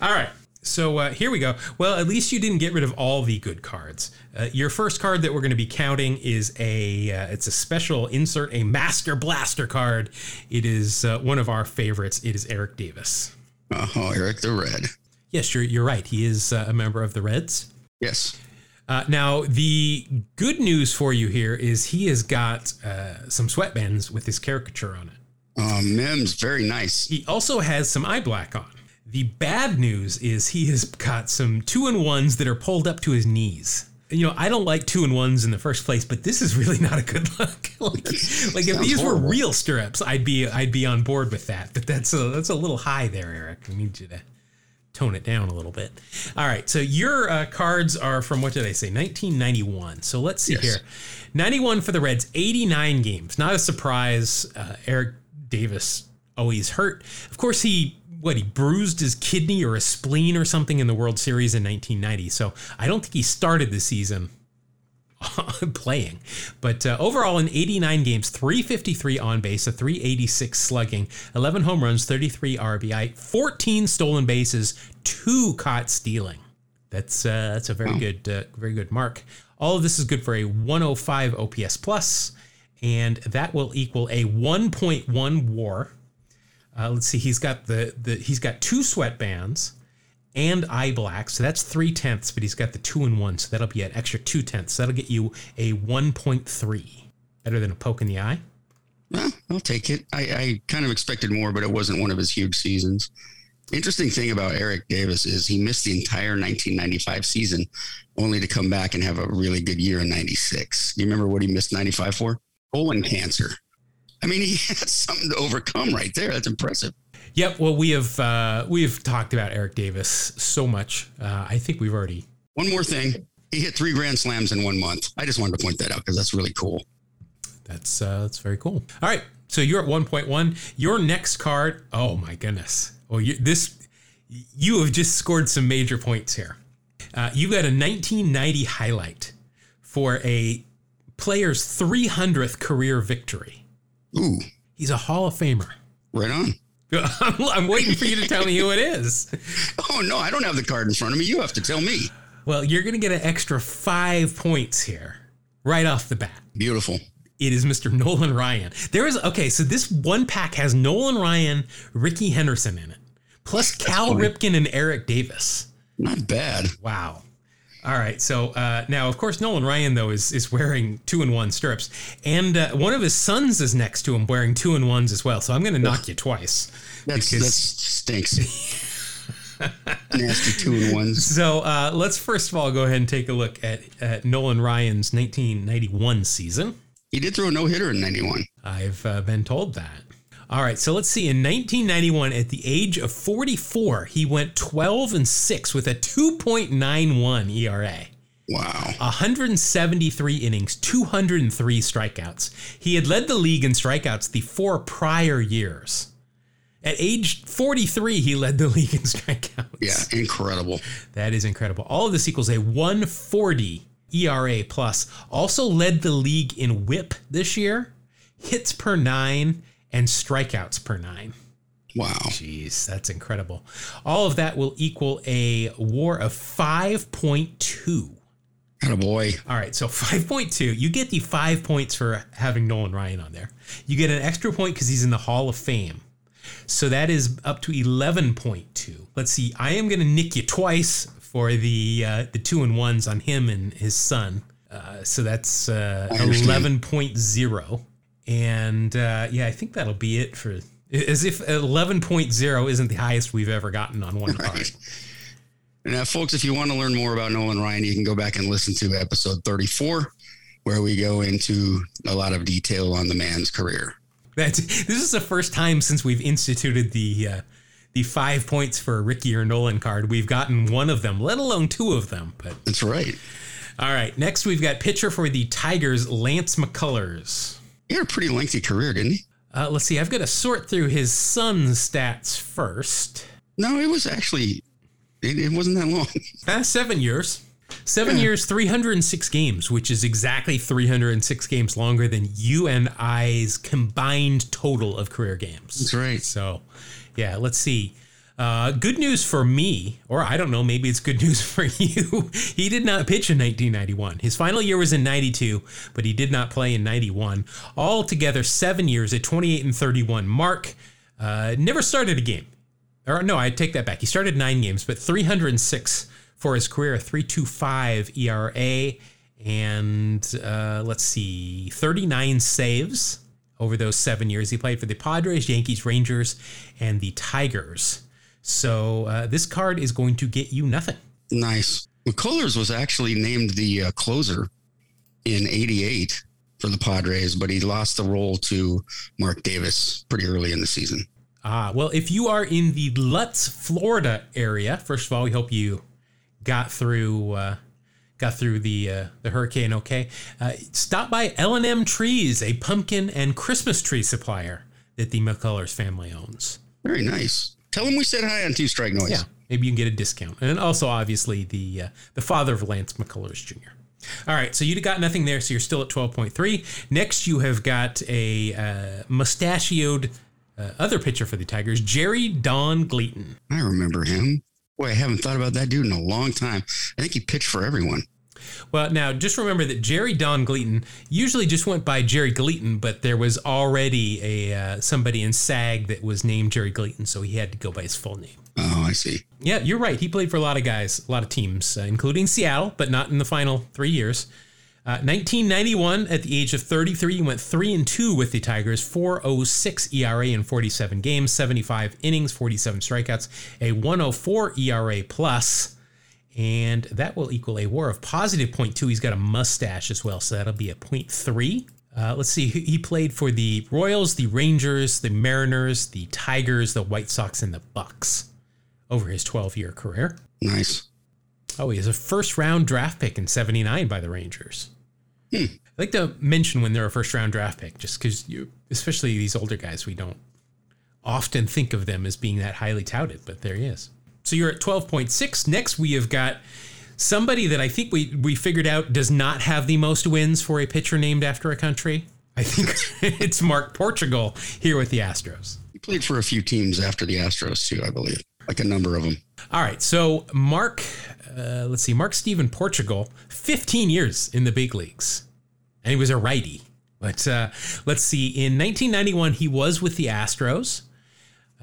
All right. So uh, here we go. Well, at least you didn't get rid of all the good cards. Uh, your first card that we're going to be counting is a uh, it's a special insert, a Master Blaster card. It is uh, one of our favorites. It is Eric Davis. Oh, Eric the Red. Yes, you're you're right. He is uh, a member of the Reds. Yes. Uh, now, the good news for you here is he has got some sweatbands with his caricature on it. Oh, Mims, very nice. He also has some eye black on. The bad news is he has got some two and ones that are pulled up to his knees. You know, I don't like two and ones in the first place, but this is really not a good look. like, like if these horrible. were real stirrups, I'd be I'd be on board with that. But that's a that's a little high there, Eric. I need you to tone it down a little bit. All right, so your uh, cards are from what did I say? 1991. So let's see yes. here. 91 for the Reds, 89 games. Not a surprise. Uh, Eric Davis always hurt. Of course, he what he bruised his kidney or a spleen or something in the World Series in 1990. So I don't think he started the season playing. But uh, overall, in 89 games, 353 on base, a 386 slugging, 11 home runs, 33 RBI, 14 stolen bases, two caught stealing. That's uh, that's a very wow. good uh, very good mark. All of this is good for a 105 OPS plus, and that will equal a 1.1 WAR uh, let's see, he's got the the he's got two sweatbands and eye black, so that's three tenths. But he's got the two and one, so that'll be an extra two tenths. That'll get you a one point three, better than a poke in the eye. Well, I'll take it. I, I kind of expected more, but it wasn't one of his huge seasons. Interesting thing about Eric Davis is he missed the entire 1995 season, only to come back and have a really good year in '96. Do you remember what he missed '95 for? Colon cancer. I mean, he had something to overcome right there. That's impressive. Yep. Well, we have uh, we have talked about Eric Davis so much. Uh, I think we've already. One more thing. He hit three grand slams in one month. I just wanted to point that out because that's really cool. That's uh, that's very cool. All right. So you're at 1.1. Your next card. Oh my goodness. Well, you, this you have just scored some major points here. Uh, you got a 1990 highlight for a player's 300th career victory. Ooh. He's a Hall of Famer. Right on. I'm, I'm waiting for you to tell me who it is. Oh, no, I don't have the card in front of me. You have to tell me. Well, you're going to get an extra five points here right off the bat. Beautiful. It is Mr. Nolan Ryan. There is, okay, so this one pack has Nolan Ryan, Rickey Henderson in it, plus Cal. Ripken and Eric Davis. Not bad. Wow. All right. So uh, now, of course, Nolan Ryan though is is wearing two and one stirrups, and uh, one of his sons is next to him wearing two and ones as well. So I'm going to knock you twice. That's because... that stinks. Nasty two and ones. So uh, let's first of all go ahead and take a look at, at Nolan Ryan's 1991 season. He did throw a no hitter in 91. I've uh, been told that. All right, so let's see. In 1991, at the age of 44, he went 12 and 6 with a 2.91 ERA. Wow. 173 innings, 203 strikeouts. He had led the league in strikeouts the four prior years. At age 43, he led the league in strikeouts. Yeah, incredible. That is incredible. All of this equals a 140 ERA plus. Also led the league in whip this year, hits per nine, and strikeouts per nine. Wow. Jeez, that's incredible. All of that will equal a war of 5.2. a boy. All right, so 5.2. You get the five points for having Nolan Ryan on there. You get an extra point because he's in the Hall of Fame. So that is up to 11.2. Let's see. I am going to nick you twice for the uh, the two and ones on him and his son. Uh, so that's uh, 11.0. And uh, yeah, I think that'll be it for as if 11.0 isn't the highest we've ever gotten on one card. Right. Now, folks, if you want to learn more about Nolan Ryan, you can go back and listen to episode 34, where we go into a lot of detail on the man's career. That's, this is the first time since we've instituted the uh, the five points for a Rickey or Nolan card. We've gotten one of them, let alone two of them. But that's right. All right. Next, we've got pitcher for the Tigers, Lance McCullers. He had a pretty lengthy career, didn't he? Uh, let's see. I've got to sort through his son's stats first. No, it was actually it, it wasn't that long. uh, seven years. Seven yeah. years, 306 games, which is exactly 306 games longer than you and I's combined total of career games. That's right. So, yeah, let's see. Uh, good news for me, or I don't know, maybe it's good news for you. he did not pitch in 1991. His final year was in 92, but he did not play in 91. Altogether, seven years at 28 and 31 mark. Uh, never started a game. Or no, I take that back. He started nine games, but 306 for his career, a 3.25 ERA, and uh, let's see, 39 saves over those seven years. He played for the Padres, Yankees, Rangers, and the Tigers. So uh, this card is going to get you nothing. Nice. McCullers was actually named the uh, closer in '88 for the Padres, but he lost the role to Mark Davis pretty early in the season. Ah, well, if you are in the Lutz, Florida area, first of all, we hope you got through uh, got through the uh, the hurricane okay. Uh, stop by L and M Trees, a pumpkin and Christmas tree supplier that the McCullers family owns. Very nice. Tell him we said hi on Two Strike Noise. Yeah, maybe you can get a discount. And also, obviously, the uh, the father of Lance McCullers Jr. All right, so you've got nothing there, so you're still at 12.3. Next, you have got a uh, mustachioed uh, other pitcher for the Tigers, Jerry Don Gleaton. I remember him. Boy, I haven't thought about that dude in a long time. I think he pitched for everyone. Well, now just remember that Jerry Don Gleaton usually just went by Jerry Gleaton, but there was already a uh, somebody in SAG that was named Jerry Gleaton, so he had to go by his full name. Oh, I see. Yeah, you're right. He played for a lot of guys, a lot of teams, uh, including Seattle, but not in the final three years. Uh, 1991, at the age of 33, he went 3 and 2 with the Tigers, 406 ERA in 47 games, 75 innings, 47 strikeouts, a 104 ERA plus and that will equal a war of positive 0.2. He's got a mustache as well, so that'll be a 0.3. Uh, let's see, he played for the Royals, the Rangers, the Mariners, the Tigers, the White Sox, and the Bucs over his 12 year career. Nice. Oh, he is a first round draft pick in 79 by the Rangers. Hmm. I like to mention when they're a first round draft pick, just because you, especially these older guys, we don't often think of them as being that highly touted, but there he is. So you're at 12.6. Next, we have got somebody that I think we, we figured out does not have the most wins for a pitcher named after a country. I think it's Mark Portugal here with the Astros. He played for a few teams after the Astros too, I believe, like a number of them. All right, so Mark, uh, let's see, Mark Steven Portugal, 15 years in the big leagues, and he was a righty. But uh, let's see, in 1991 he was with the Astros.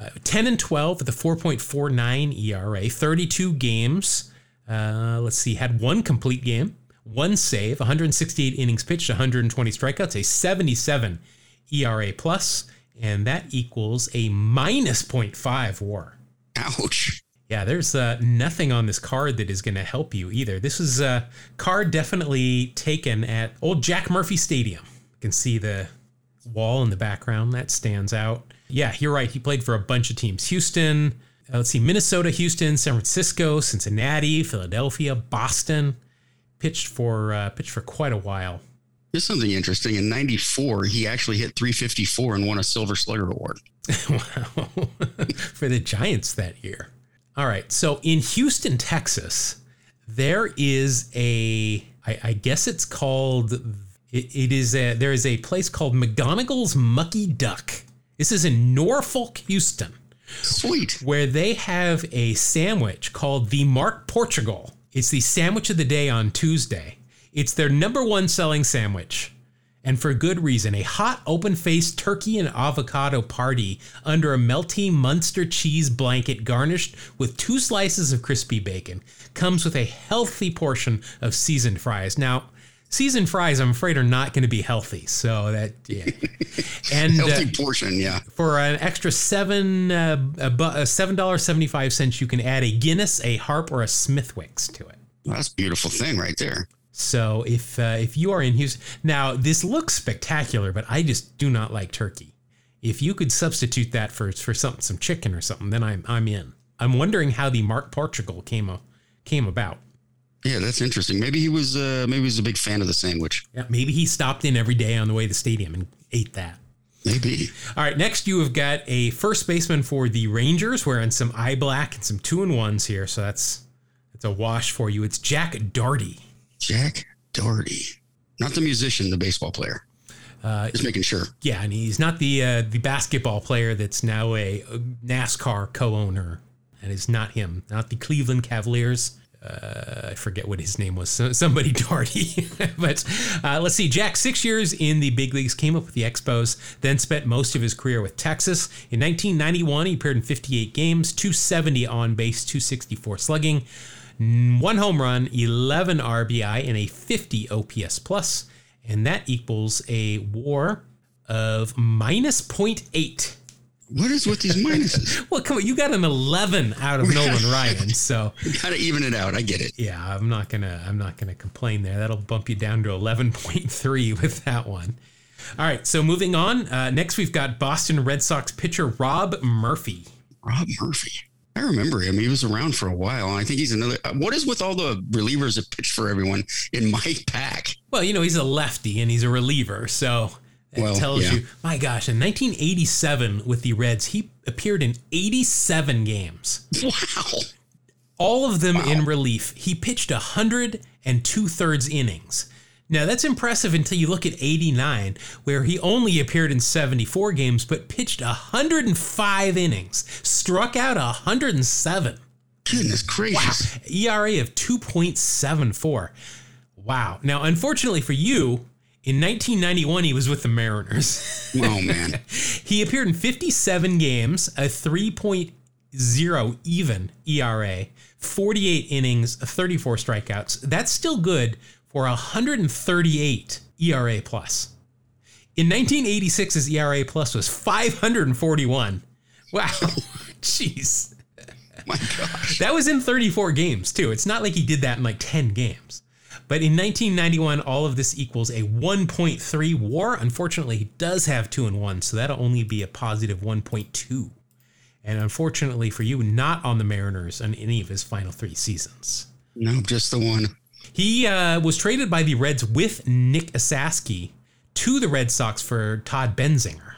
Uh, 10 and 12 with a 4.49 ERA, 32 games. Uh, let's see, had one complete game, one save, 168 innings pitched, 120 strikeouts, a 77 ERA plus, and that equals a minus 0.5 WAR. Ouch. Yeah, there's uh, nothing on this card that is going to help you either. This is a card definitely taken at old Jack Murphy Stadium. You can see the wall in the background that stands out. Yeah, you're right. He played for a bunch of teams: Houston, uh, let's see, Minnesota, Houston, San Francisco, Cincinnati, Philadelphia, Boston. Pitched for uh, pitched for quite a while. Here's something interesting. In '94, he actually hit 354 and won a Silver Slugger Award. wow, for the Giants that year. All right, so in Houston, Texas, there is a, I, I guess it's called. It, it is a there is a place called McGonigle's Mucky Duck. This is in Norfolk, Houston. Sweet. Where they have a sandwich called the Mark Portugal. It's the sandwich of the day on Tuesday. It's their number one selling sandwich. And for good reason. A hot, open faced turkey and avocado party under a melty Munster cheese blanket garnished with two slices of crispy bacon comes with a healthy portion of seasoned fries. Now, seasoned fries, I'm afraid, are not going to be healthy. So that yeah, and healthy uh, portion, yeah. For an extra seven uh, seven dollars seventy five cents, you can add a Guinness, a Harp, or a Smithwick's to it. Well, that's a beautiful thing right there. So if uh, if you are in Houston now, this looks spectacular, but I just do not like turkey. If you could substitute that for for something, some chicken or something, then I'm I'm in. I'm wondering how the Mark Portugal came a, came about. Yeah, that's interesting. Maybe he was uh, maybe he was a big fan of the sandwich. Yeah, maybe he stopped in every day on the way to the stadium and ate that. Maybe. All right, next you have got a first baseman for the Rangers wearing some eye black and some two and ones here, so that's that's a wash for you. It's Jack Daugherty. Jack Daugherty, not the musician, the baseball player. Uh, Just making sure. Yeah, and he's not the uh, the basketball player that's now a, a NASCAR co-owner, and it's not him, not the Cleveland Cavaliers uh, I forget what his name was, somebody Daugherty. but uh, let's see, Jack, six years in the big leagues, came up with the Expos, then spent most of his career with Texas. In 1991, he appeared in 58 games, 270 on base, 264 slugging, one home run, 11 RBI, and a 50 OPS plus, and that equals a WAR of minus 0.8. What is with these minuses? well, come on, you got an 11 out of Nolan Ryan, so you got to even it out. I get it. Yeah, I'm not gonna I'm not gonna complain there. That'll bump you down to 11.3 with that one. All right, so moving on. Uh, next, we've got Boston Red Sox pitcher Rob Murphy. Rob Murphy. I remember him. He was around for a while. I think he's another. Uh, what is with all the relievers that pitch for everyone in my pack? Well, you know, he's a lefty and he's a reliever, so it well, tells yeah. you, my gosh, in 1987 with the Reds, he appeared in 87 games. Wow. All of them wow. in relief. He pitched 100 and two thirds innings. Now, that's impressive until you look at 89, where he only appeared in 74 games, but pitched 105 innings, struck out 107. Goodness gracious. Wow. ERA of 2.74. Wow. Now, unfortunately for you, in 1991, he was with the Mariners. Oh, man. he appeared in 57 games, a 3.0 even ERA, 48 innings, 34 strikeouts. That's still good for 138 ERA plus. In 1986, his ERA plus was 541. Wow. Jeez. My gosh. That was in 34 games, too. It's not like he did that in like 10 games. But in 1991, all of this equals a 1.3 war. Unfortunately, he does have two and one, so that'll only be a positive 1.2. And unfortunately for you, not on the Mariners on any of his final three seasons. No, just the one. He uh, was traded by the Reds with Nick Esasky to the Red Sox for Todd Benzinger.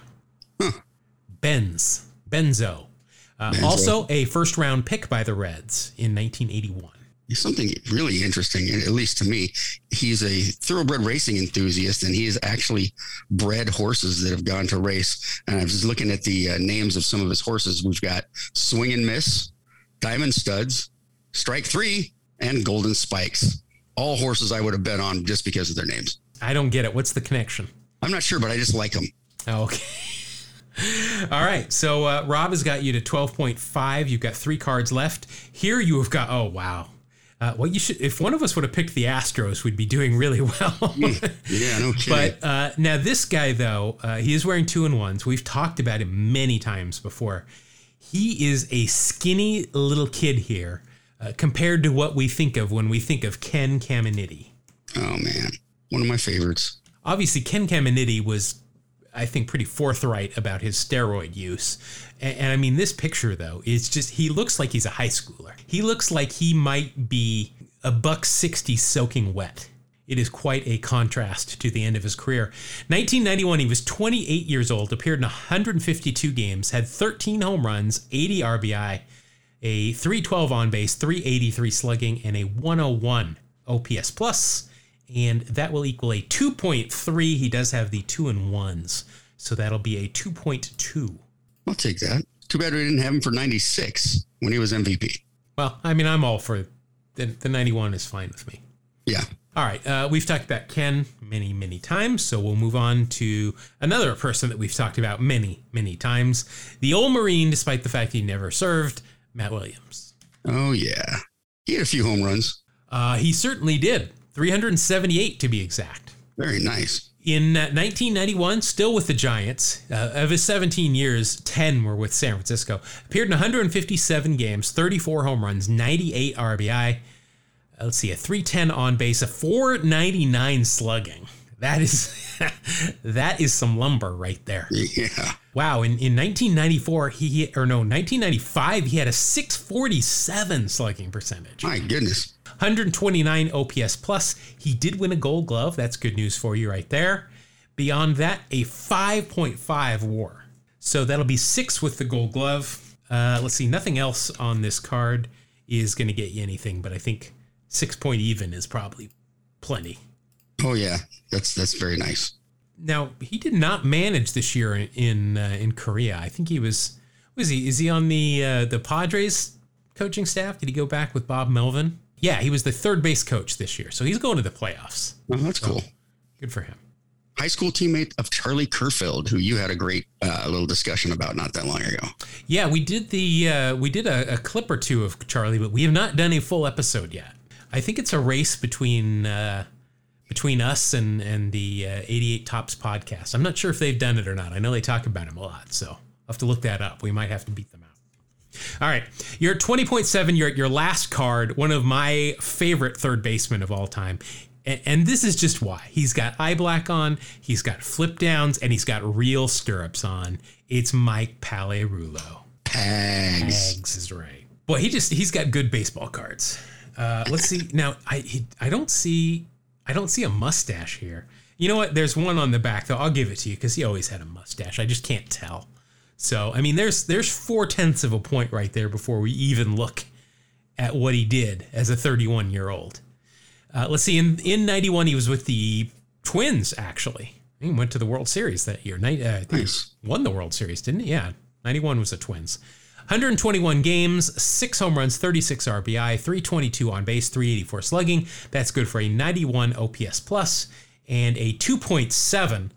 Huh. Benz. Benzo. Uh, Benzo. Also a first round pick by the Reds in 1981. Something really interesting, at least to me. He's a thoroughbred racing enthusiast, and he has actually bred horses that have gone to race. And I was looking at the uh, names of some of his horses. We've got Swing and Miss, Diamond Studs, Strike Three, and Golden Spikes. All horses I would have bet on just because of their names. I don't get it. What's the connection? I'm not sure, but I just like them. Oh, okay. All right. So uh, Rob has got you to 12.5. You've got three cards left. Here you have got, oh, wow. Uh, well, you should. If one of us would have picked the Astros, we'd be doing really well. yeah, no kidding. But uh, now this guy, though, uh, he is wearing two and ones. We've talked about him many times before. He is a skinny little kid here, uh, compared to what we think of when we think of Ken Caminiti. Oh man, one of my favorites. Obviously, Ken Caminiti was I think, pretty forthright about his steroid use. And, and, I mean, this picture, though, is just, he looks like he's a high schooler. He looks like he might be a buck 60 soaking wet. It is quite a contrast to the end of his career. 1991, he was 28 years old, appeared in 152 games, had 13 home runs, 80 RBI, a 312 on base, 383 slugging, and a 101 OPS plus and that will equal a 2.3. He does have the two and ones, so that'll be a 2.2. I'll take that. Too bad we didn't have him for 96 when he was MVP. Well, I mean, I'm all for the, the 91 is fine with me. Yeah. All right. Uh, we've talked about Ken many, many times, so we'll move on to another person that we've talked about many, many times. The old Marine, despite the fact he never served, Matt Williams. Oh, yeah. He had a few home runs. Uh, he certainly did. 378 to be exact. Very nice. In 1991, still with the Giants, uh, of his 17 years, 10 were with San Francisco. Appeared in 157 games, 34 home runs, 98 RBI. Uh, let's see, a 310 on base, a 499 slugging. That is that is some lumber right there. Yeah. Wow. In, in 1994, he or no 1995, he had a 647 slugging percentage. My goodness. 129 OPS plus. He did win a Gold Glove. That's good news for you right there. Beyond that, a 5.5 WAR. So that'll be six with the Gold Glove. Uh, let's see. Nothing else on this card is going to get you anything, but I think six point even is probably plenty. Oh yeah, that's that's very nice. Now he did not manage this year in in, uh, in Korea. I think he was was he is he on the uh, the Padres coaching staff? Did he go back with Bob Melvin? Yeah, he was the third base coach this year, so he's going to the playoffs. Oh, that's so, cool. Good for him. High school teammate of Charlie Kerfeld, who you had a great uh, little discussion about not that long ago. Yeah, we did the uh, we did a, a, clip or two of Charlie, but we have not done a full episode yet. I think it's a race between uh, between us and and the uh, 88 Topps podcast. I'm not sure if they've done it or not. I know they talk about him a lot, so I'll have to look that up. We might have to beat them. All right, you're at 20.7. You're at your last card. One of my favorite third basemen of all time. And, and this is just why. He's got eye black on, he's got flip downs, and he's got real stirrups on. It's Mike Pagliarulo. Pags. Pags is right. Boy, he just he's got good baseball cards. Uh, let's see. Now, I he, I don't see I don't see a mustache here. You know what? There's one on the back though. I'll give it to you because he always had a mustache. I just can't tell. So I mean, there's there's four tenths of a point right there before we even look at what he did as a 31 year old. Uh, let's see. In in 91, he was with the Twins. Actually, he went to the World Series that year. Night, uh, nice. won the World Series, didn't he? Yeah, 91 was the Twins. 121 games, six home runs, 36 RBI, 322 on base, 384 slugging. That's good for a 91 OPS plus and a 2.7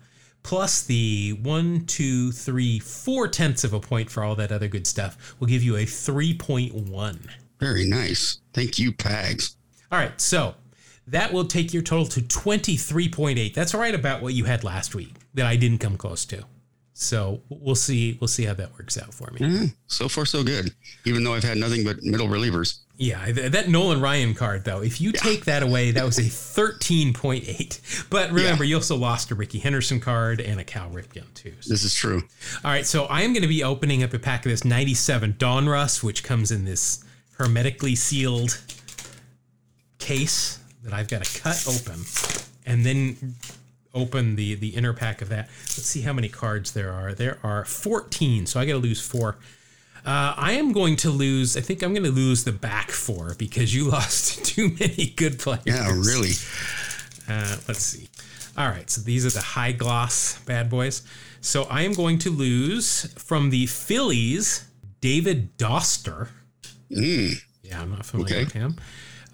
plus the one, two, three, four tenths of a point for all that other good stuff will give you a 3.1. Very nice. Thank you, Pags. All right, so that will take your total to 23.8. That's right about what you had last week that I didn't come close to. So we'll see. We'll see how that works out for me. Mm, so far, so good. Even though I've had nothing but middle relievers. Yeah, that Nolan Ryan card though. If you yeah. take that away, that was a thirteen point eight. But remember, yeah. you also lost a Rickey Henderson card and a Cal Ripken too. So. This is true. All right, so I am going to be opening up a pack of this ninety seven Donruss, which comes in this hermetically sealed case that I've got to cut open, and then open the the inner pack of that. Let's see how many cards there are. There are 14, so I got to lose four. Uh, I am going to lose. I think I'm going to lose the back four because you lost too many good players. Yeah, really. Uh, let's see. All right, so these are the high gloss bad boys. So I am going to lose from the Phillies, David Doster. Mm. Yeah, I'm not familiar okay. with him.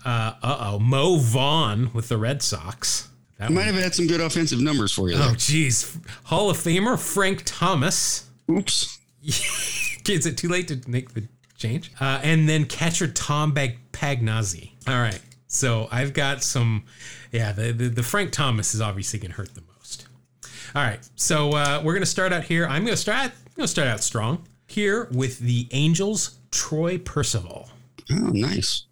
Uh oh, Mo Vaughn with the Red Sox. That might have had some good offensive numbers for you. Oh, geez. Hall of Famer Frank Thomas. Oops. Is it too late to make the change? Uh, and then catcher Tom Bag- Pagnozzi. All right. So I've got some, yeah, the, the, the Frank Thomas is obviously going to hurt the most. All right. So uh, we're going to start out here. I'm going to start, I'm going to start out strong here with the Angels, Troy Percival. Oh, nice.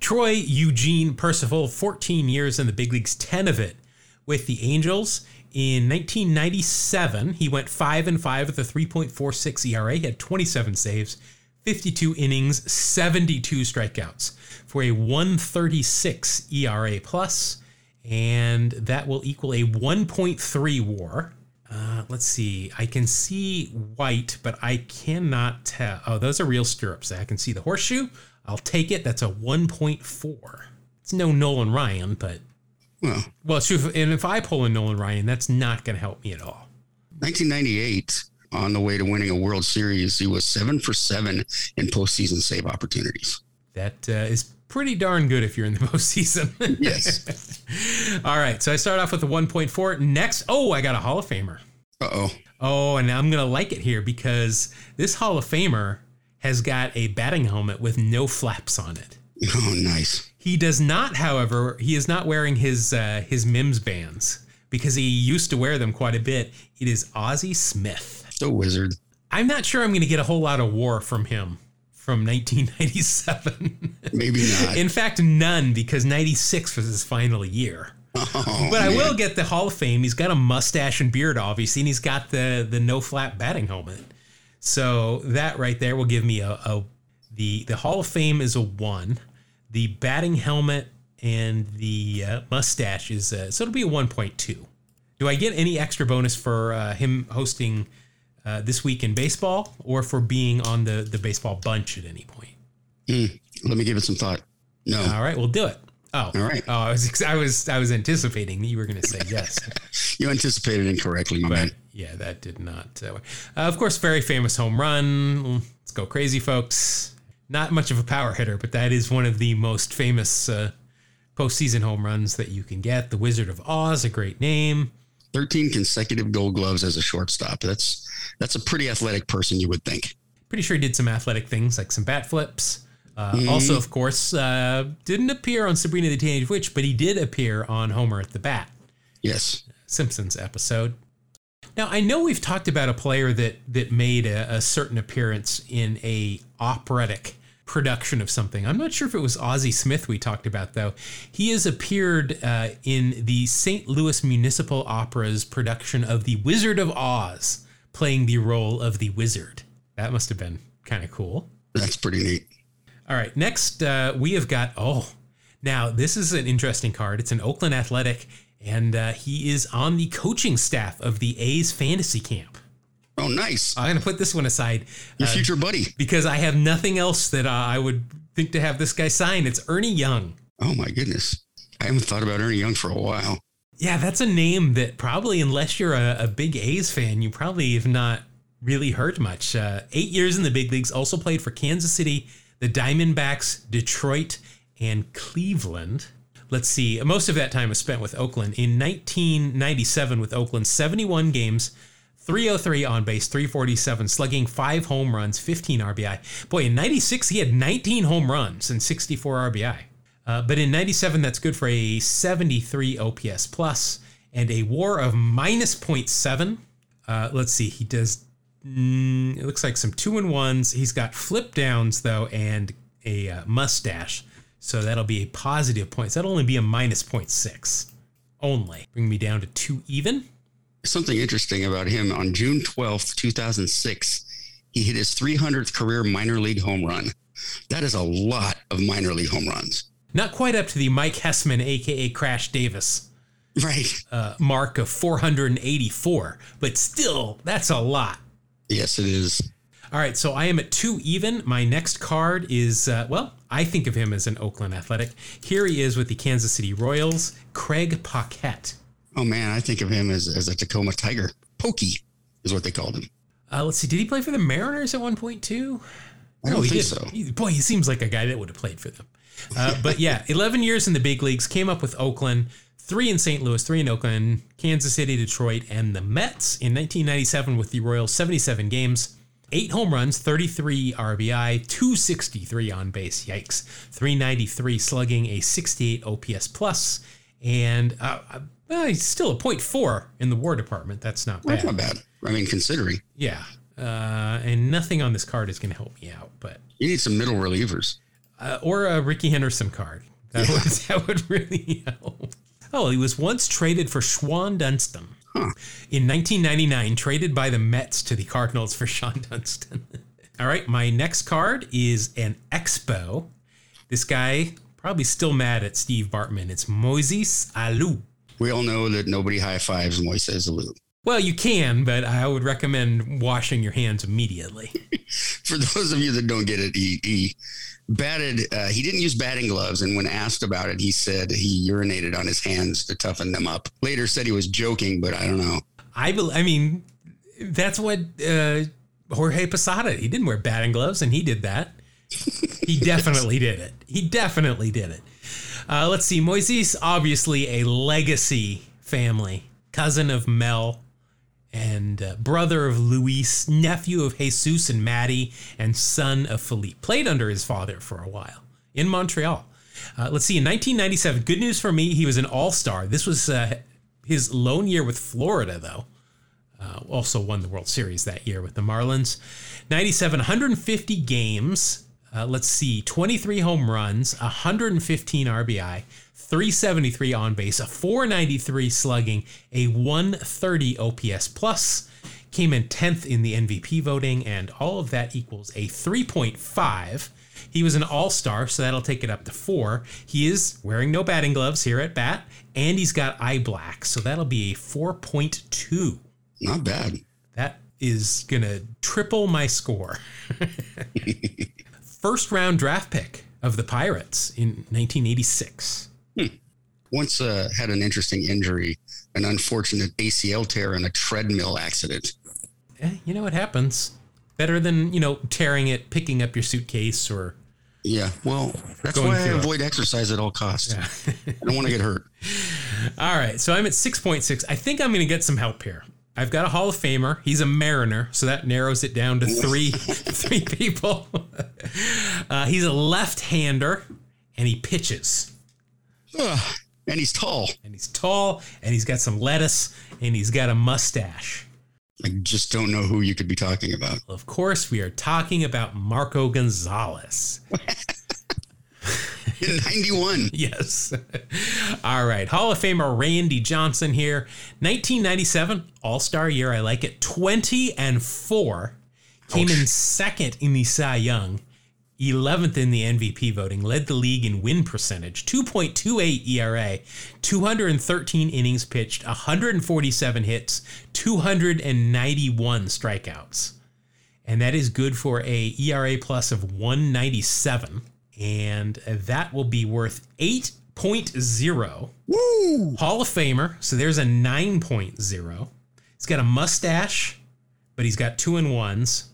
Troy Eugene Percival, 14 years in the big leagues, 10 of it with the Angels. In 1997, he went 5 and 5 with a 3.46 ERA. He had 27 saves, 52 innings, 72 strikeouts for a 136 ERA plus, and that will equal a 1.3 WAR. Uh, let's see. I can see white, but I cannot tell. Oh, those are real stirrups. I can see the horseshoe. I'll take it. That's a 1.4. It's no Nolan Ryan, but well, well, true. And if I pull a Nolan Ryan, that's not going to help me at all. 1998, on the way to winning a World Series, he was seven for seven in postseason save opportunities. That uh, is pretty darn good if you're in the postseason. yes. All right. So I start off with a 1.4. Next, oh, I got a Hall of Famer. Uh oh. Oh, and I'm going to like it here because this Hall of Famer has got a batting helmet with no flaps on it. Oh, nice. He does not, however, he is not wearing his uh, his Mims bands because he used to wear them quite a bit. It is Ozzie Smith. The wizard. I'm not sure I'm going to get a whole lot of war from him from 1997. Maybe not. In fact, none because 96 was his final year. Oh, but I man. will get the Hall of Fame. He's got a mustache and beard, obviously, and he's got the the no flap batting helmet. So that right there will give me a, a the the Hall of Fame is a one the batting helmet and the uh, mustache is uh, so it'll be a 1.2. Do I get any extra bonus for uh, him hosting uh, this week in baseball, or for being on the the baseball bunch at any point? Mm, let me give it some thought. No. All right, we'll do it. Oh, all right. Oh, I was I was I was anticipating that you were going to say yes. you anticipated incorrectly, my but, man. Yeah, that did not. Uh, of course, very famous home run. Let's go crazy, folks not much of a power hitter, but that is one of the most famous uh, postseason home runs that you can get. The Wizard of Oz, a great name. 13 consecutive gold gloves as a shortstop. That's that's a pretty athletic person, you would think. Pretty sure he did some athletic things like some bat flips. Uh, mm. Also, of course, uh, didn't appear on Sabrina the Teenage Witch, but he did appear on Homer at the Bat. Yes. Simpsons episode. Now I know we've talked about a player that that made a, a certain appearance in a operatic production of something. I'm not sure if it was Ozzie Smith we talked about, though. He has appeared uh, in the St. Louis Municipal Opera's production of The Wizard of Oz, playing the role of the wizard. That must have been kind of cool. That's pretty neat. All right, next uh, we have got, oh, now this is an interesting card. It's an Oakland Athletic, and uh, he is on the coaching staff of the A's fantasy camp. Oh, nice. I'm going to put this one aside. Your uh, future buddy. Because I have nothing else that uh, I would think to have this guy sign. It's Ernie Young. Oh, my goodness. I haven't thought about Ernie Young for a while. Yeah, that's a name that probably, unless you're a, a big A's fan, you probably have not really heard much. Uh, eight years in the big leagues, also played for Kansas City, the Diamondbacks, Detroit, and Cleveland. Let's see, most of that time was spent with Oakland. In 1997, with Oakland, 71 games, 303 on base, 347 slugging, five home runs, 15 RBI. Boy, in 96, he had 19 home runs and 64 RBI. Uh, but in 97, that's good for a 73 OPS plus and a war of minus 0.7. Uh, let's see, he does, mm, it looks like some two and ones. He's got flip downs, though, and a uh, mustache. So that'll be a positive points. That'll only be a minus 0.6 only. Bring me down to two even something interesting about him. On June 12th, 2006, he hit his 300th career minor league home run. That is a lot of minor league home runs. Not quite up to the Mike Hessman, aka Crash Davis, right uh, mark of 484, but still, that's a lot. Yes, it is. All right, so I am at two even. My next card is, uh, well, I think of him as an Oakland Athletic. Here he is with the Kansas City Royals, Craig Paquette. Oh, man, I think of him as, as a Tacoma Tiger. Pokey is what they called him. Uh, let's see, did he play for the Mariners at one point too? I don't no, he think did. so. He, boy, he seems like a guy that would have played for them. Uh, but yeah, 11 years in the big leagues, came up with Oakland, three in St. Louis, three in Oakland, Kansas City, Detroit, and the Mets in 1997 with the Royals, 77 games, eight home runs, 33 RBI, 263 on base, yikes, 393 slugging, a 68 OPS plus, and uh, uh, he's still a 0.4 in the WAR department. That's not bad. That's not bad. I mean, considering. Yeah. Uh, and nothing on this card is going to help me out, but you need some middle relievers uh, or a Rickey Henderson card. That yeah. would that would really help. Oh, he was once traded for Shawon Dunston. Huh. In 1999, traded by the Mets to the Cardinals for Shawon Dunston. All right, my next card is an Expo. This guy probably still mad at Steve Bartman. It's Moises Alou. We all know that nobody high fives Moises Alou. Well, you can, but I would recommend washing your hands immediately. For those of you that don't get it, he, he batted. Uh, he didn't use batting gloves, and when asked about it, he said he urinated on his hands to toughen them up. Later, said he was joking, but I don't know. I, be, I mean, that's what uh, Jorge Posada. He didn't wear batting gloves, and he did that. he definitely did it. He definitely did it. Uh, let's see. Moises, obviously a legacy family, cousin of Mel, and uh, brother of Luis, nephew of Jesus and Matty, and son of Felipe. Played under his father for a while in Montreal. Uh, let's see, in 1997, good news for me, he was an all star. This was uh, his lone year with Florida, though. Uh, also won the World Series that year with the Marlins. 97, 150 games. Uh, let's see, 23 home runs, 115 RBI, 373 on base, a 493 slugging, a 130 OPS plus. Came in 10th in the MVP voting, and all of that equals a 3.5. He was an all star, so that'll take it up to four. He is wearing no batting gloves here at bat, and he's got eye black, so that'll be a 4.2. Not bad. That is going to triple my score. First round draft pick of the Pirates in 1986. Hmm. Once uh, had an interesting injury, an unfortunate ACL tear in a treadmill accident. Eh, you know what happens. Better than you know tearing it, picking up your suitcase, or yeah. Well, that's why I avoid it. exercise at all costs. Yeah. I don't want to get hurt. All right, so I'm at six point six. I think I'm going to get some help here. I've got a Hall of Famer. He's a Mariner, so that narrows it down to three three people. Uh, he's a left-hander, and he pitches. Uh, and he's tall. And he's tall, and he's got some lettuce, and he's got a mustache. I just don't know who you could be talking about. Well, of course, we are talking about Marco Gonzalez. In 91. yes. All right. Hall of Famer Randy Johnson here. 1997, All Star year. I like it. 20 and 4. Came Ouch. in second in the Cy Young. 11th in the MVP voting, led the league in win percentage, 2.28 ERA, 213 innings pitched, 147 hits, 291 strikeouts. And that is good for a ERA plus of 197 and that will be worth 8.0. Woo! Hall of Famer, so there's a 9.0. He's got a mustache, but he's got two and ones.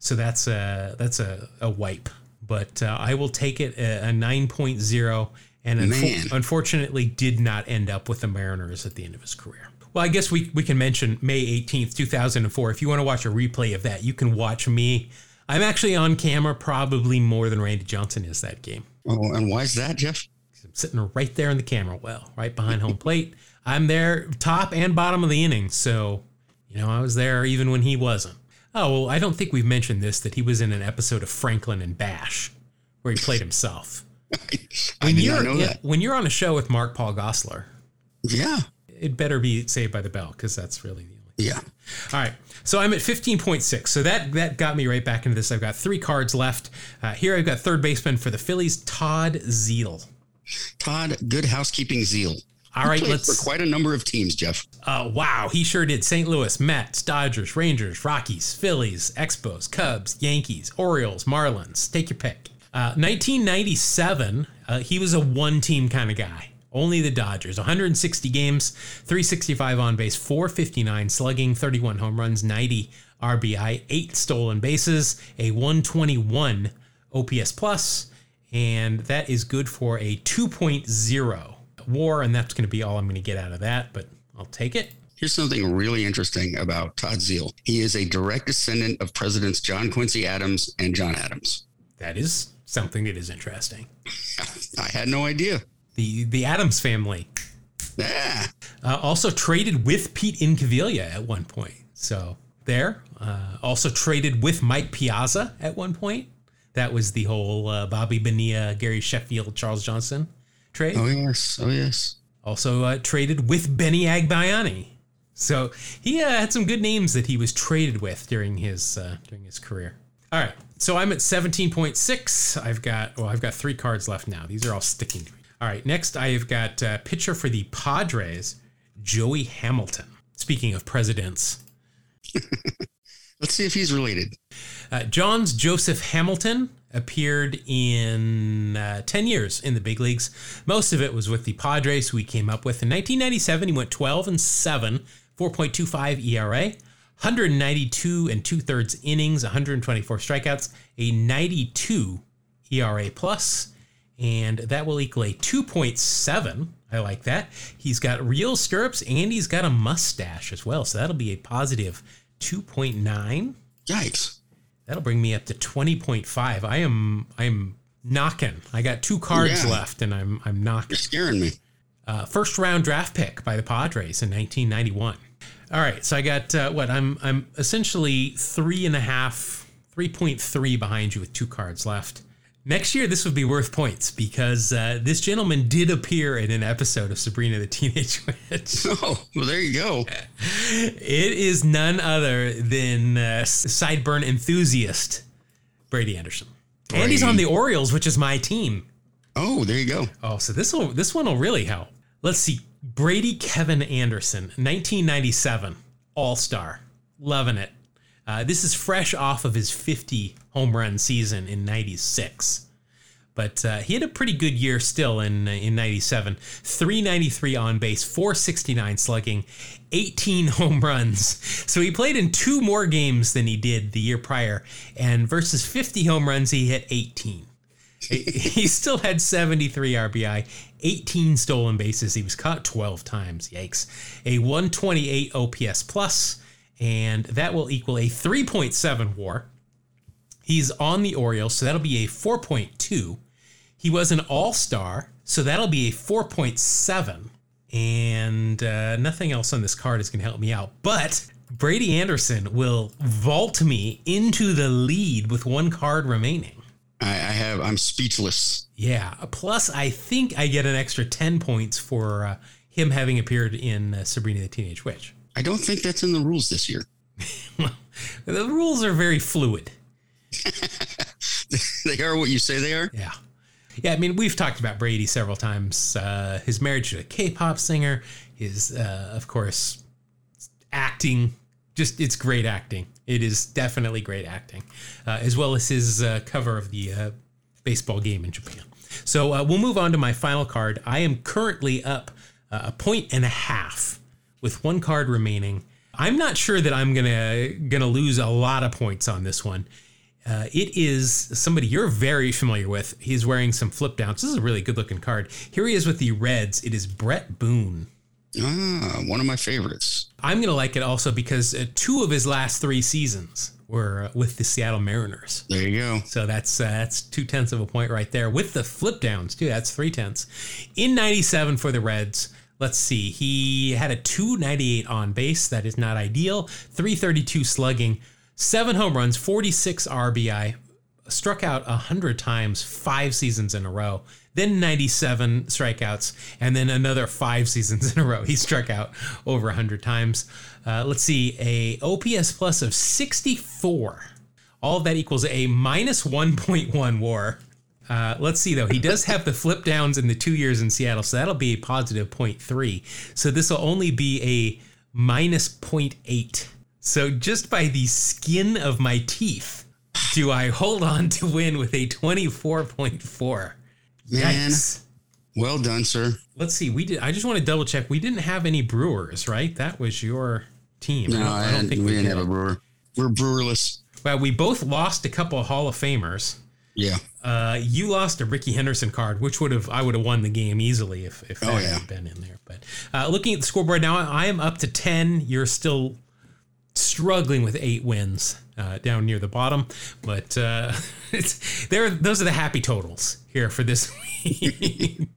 So that's a that's a, a wipe but uh, I will take it a, a 9.0 and unfo- unfortunately did not end up with the Mariners at the end of his career. Well, I guess we, we can mention May 18th, 2004. If you want to watch a replay of that, you can watch me. I'm actually on camera probably more than Randy Johnson is that game. Oh, and why is that, Jeff? I'm sitting right there in the camera well, right behind home plate. I'm there top and bottom of the inning. So, you know, I was there even when he wasn't. Oh, well, I don't think we've mentioned this that he was in an episode of Franklin and Bash where he played himself. Not know that. When you're on a show with Mark Paul Gosselaar, yeah, it better be Saved by the Bell because that's really the only. Yeah. All right. So I'm at 15.6. So that that got me right back into this. I've got three cards left. Uh, here I've got third baseman for the Phillies, Todd Zeile. Todd, good housekeeping zeal. All right, let's for quite a number of teams, Jeff. Uh, wow, he sure did. St. Louis, Mets, Dodgers, Rangers, Rockies, Phillies, Expos, Cubs, Yankees, Orioles, Marlins. Take your pick. Uh, 1997, uh, he was a one-team kind of guy. Only the Dodgers. 160 games, 365 on base, 459 slugging, 31 home runs, 90 RBI, eight stolen bases, a 121 OPS plus, and that is good for a 2.0 war, and that's going to be all I'm going to get out of that, but I'll take it. Here's something really interesting about Todd Zeile. He is a direct descendant of Presidents John Quincy Adams and John Adams. That is something that is interesting. I had no idea. The the Adams family. Yeah. Uh, also traded with Pete Incaviglia at one point. So there. Uh, also traded with Mike Piazza at one point. That was the whole uh, Bobby Bonilla, Gary Sheffield, Charles Johnson trade. Oh yes, oh yes. Also uh, traded with Benny Agbayani. So he uh, had some good names that he was traded with during his uh, during his career. All right, so I'm at 17.6. I've got well, I've got three cards left now. These are all sticking to me. All right, next I've got uh, pitcher for the Padres, Joey Hamilton. Speaking of presidents, let's see if he's related. Uh, Johns Joseph Hamilton appeared in uh, 10 years in the big leagues. Most of it was with the Padres, who he came up with. In 1997, he went 12 and 7, 4.25 ERA, 192 and two thirds innings, 124 strikeouts, a 92 ERA plus, and that will equal a 2.7. I like that. He's got real stirrups and he's got a mustache as well, so that'll be a positive 2.9. Yikes. That'll bring me up to 20.5. I am I'm knocking. I got two cards yeah. left and I'm I'm knocking. You're scaring me. Uh, first round draft pick by the Padres in 1991. All right, so I got uh, what I'm I'm essentially three and a half, 3.3 behind you with two cards left. Next year, this would be worth points because uh, this gentleman did appear in an episode of Sabrina the Teenage Witch. Oh, well, there you go. It is none other than uh, sideburn enthusiast Brady Anderson, Brady. and he's on the Orioles, which is my team. Oh, there you go. Oh, so this will this one will really help. Let's see, Brady Kevin Anderson, 1997 All Star, loving it. Uh, this is fresh off of his 50 home run season in 96. But uh, he had a pretty good year still in in 97. 393 on base, 469 slugging, 18 home runs. So he played in two more games than he did the year prior. And versus 50 home runs, he hit 18. he still had 73 RBI, 18 stolen bases. He was caught 12 times. Yikes. A 128 OPS plus and that will equal a 3.7 war. He's on the Orioles, so that'll be a 4.2. He was an all star, so that'll be a 4.7. And uh, nothing else on this card is going to help me out. But Brady Anderson will vault me into the lead with one card remaining. I, I have, I'm speechless. Yeah. Plus, I think I get an extra 10 points for uh, him having appeared in uh, Sabrina the Teenage Witch. I don't think that's in the rules this year. the rules are very fluid. they are what you say they are? Yeah. Yeah, I mean, we've talked about Brady several times. Uh, his marriage to a K-pop singer, his, uh, of course, acting. Just it's great acting. It is definitely great acting, uh, as well as his uh, cover of the uh, baseball game in Japan. So uh, we'll move on to my final card. I am currently up a point and a half with one card remaining. I'm not sure that I'm gonna gonna lose a lot of points on this one. Uh, it is somebody you're very familiar with. He's wearing some flip downs. This is a really good looking card. Here he is with the Reds. It is Bret Boone. Ah, one of my favorites. I'm gonna like it also because uh, two of his last three seasons were uh, with the Seattle Mariners. There you go. So that's uh, that's two tenths of a point right there with the flip downs too. That's three tenths. In '97 for the Reds. Let's see. He had a 298 on base. That is not ideal. 332 slugging, seven home runs, 46 RBI, struck out 100 times, five seasons in a row. Then 97 strikeouts, and then another five seasons in a row. He struck out over 100 times. Uh, let's see. A OPS plus of 64. All of that equals a minus 1.1 war. Uh, let's see though. He does have the flip downs in the two years in Seattle, so that'll be a positive 0.3. So this will only be a minus 0.8. So just by the skin of my teeth, do I hold on to win with a 24.4? Man, well done, sir. Let's see. We did. I just want to double check. We didn't have any Brewers, right? That was your team. No, I don't, I don't think we, we didn't did. have a Brewer. We're Brewerless. Well, we both lost a couple of Hall of Famers. Yeah. Uh, you lost a Rickey Henderson card, which would have I would have won the game easily if if that oh, yeah. had been in there. But uh, looking at the scoreboard now, I am up to ten. You're still struggling with eight wins uh, down near the bottom, but uh, there. Those are the happy totals here for this week.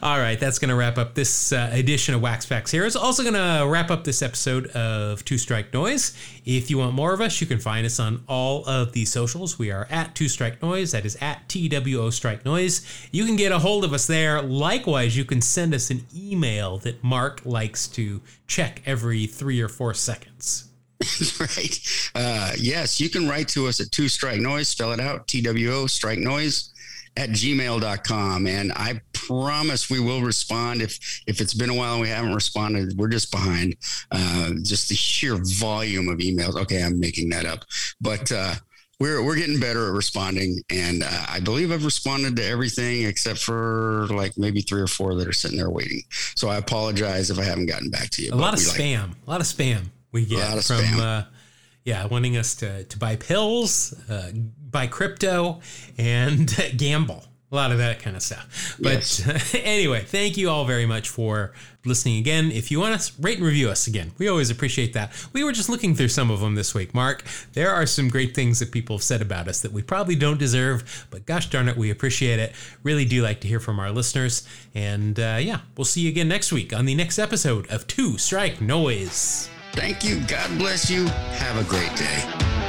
All right, that's going to wrap up this uh, edition of Wax Packs here. It's also going to wrap up this episode of Two Strike Noise. If you want more of us, you can find us on all of the socials. We are at Two Strike Noise. That is at TWO Strike Noise. You can get a hold of us there. Likewise, you can send us an email that Mark likes to check every three or four seconds. right. Uh, yes, you can write to us at Two Strike Noise. Spell it out T W O Strike Noise at gmail.com. And I promise we will respond. If if it's been a while and we haven't responded, we're just behind. Uh, just the sheer volume of emails. Okay, I'm making that up. But uh, we're we're getting better at responding, and uh, I believe I've responded to everything except for like maybe three or four that are sitting there waiting. So I apologize if I haven't gotten back to you. A lot of spam. Like, a lot of spam we get from uh, yeah wanting us to to buy pills, uh, buy crypto, and gamble. A lot of that kind of stuff. But yes. anyway, thank you all very much for listening again. If you want to rate and review us again, we always appreciate that. We were just looking through some of them this week. Mark, there are some great things that people have said about us that we probably don't deserve, but gosh darn it, we appreciate it. Really do like to hear from our listeners. And uh, yeah, we'll see you again next week on the next episode of Two Strike Noise. Thank you. God bless you. Have a great day.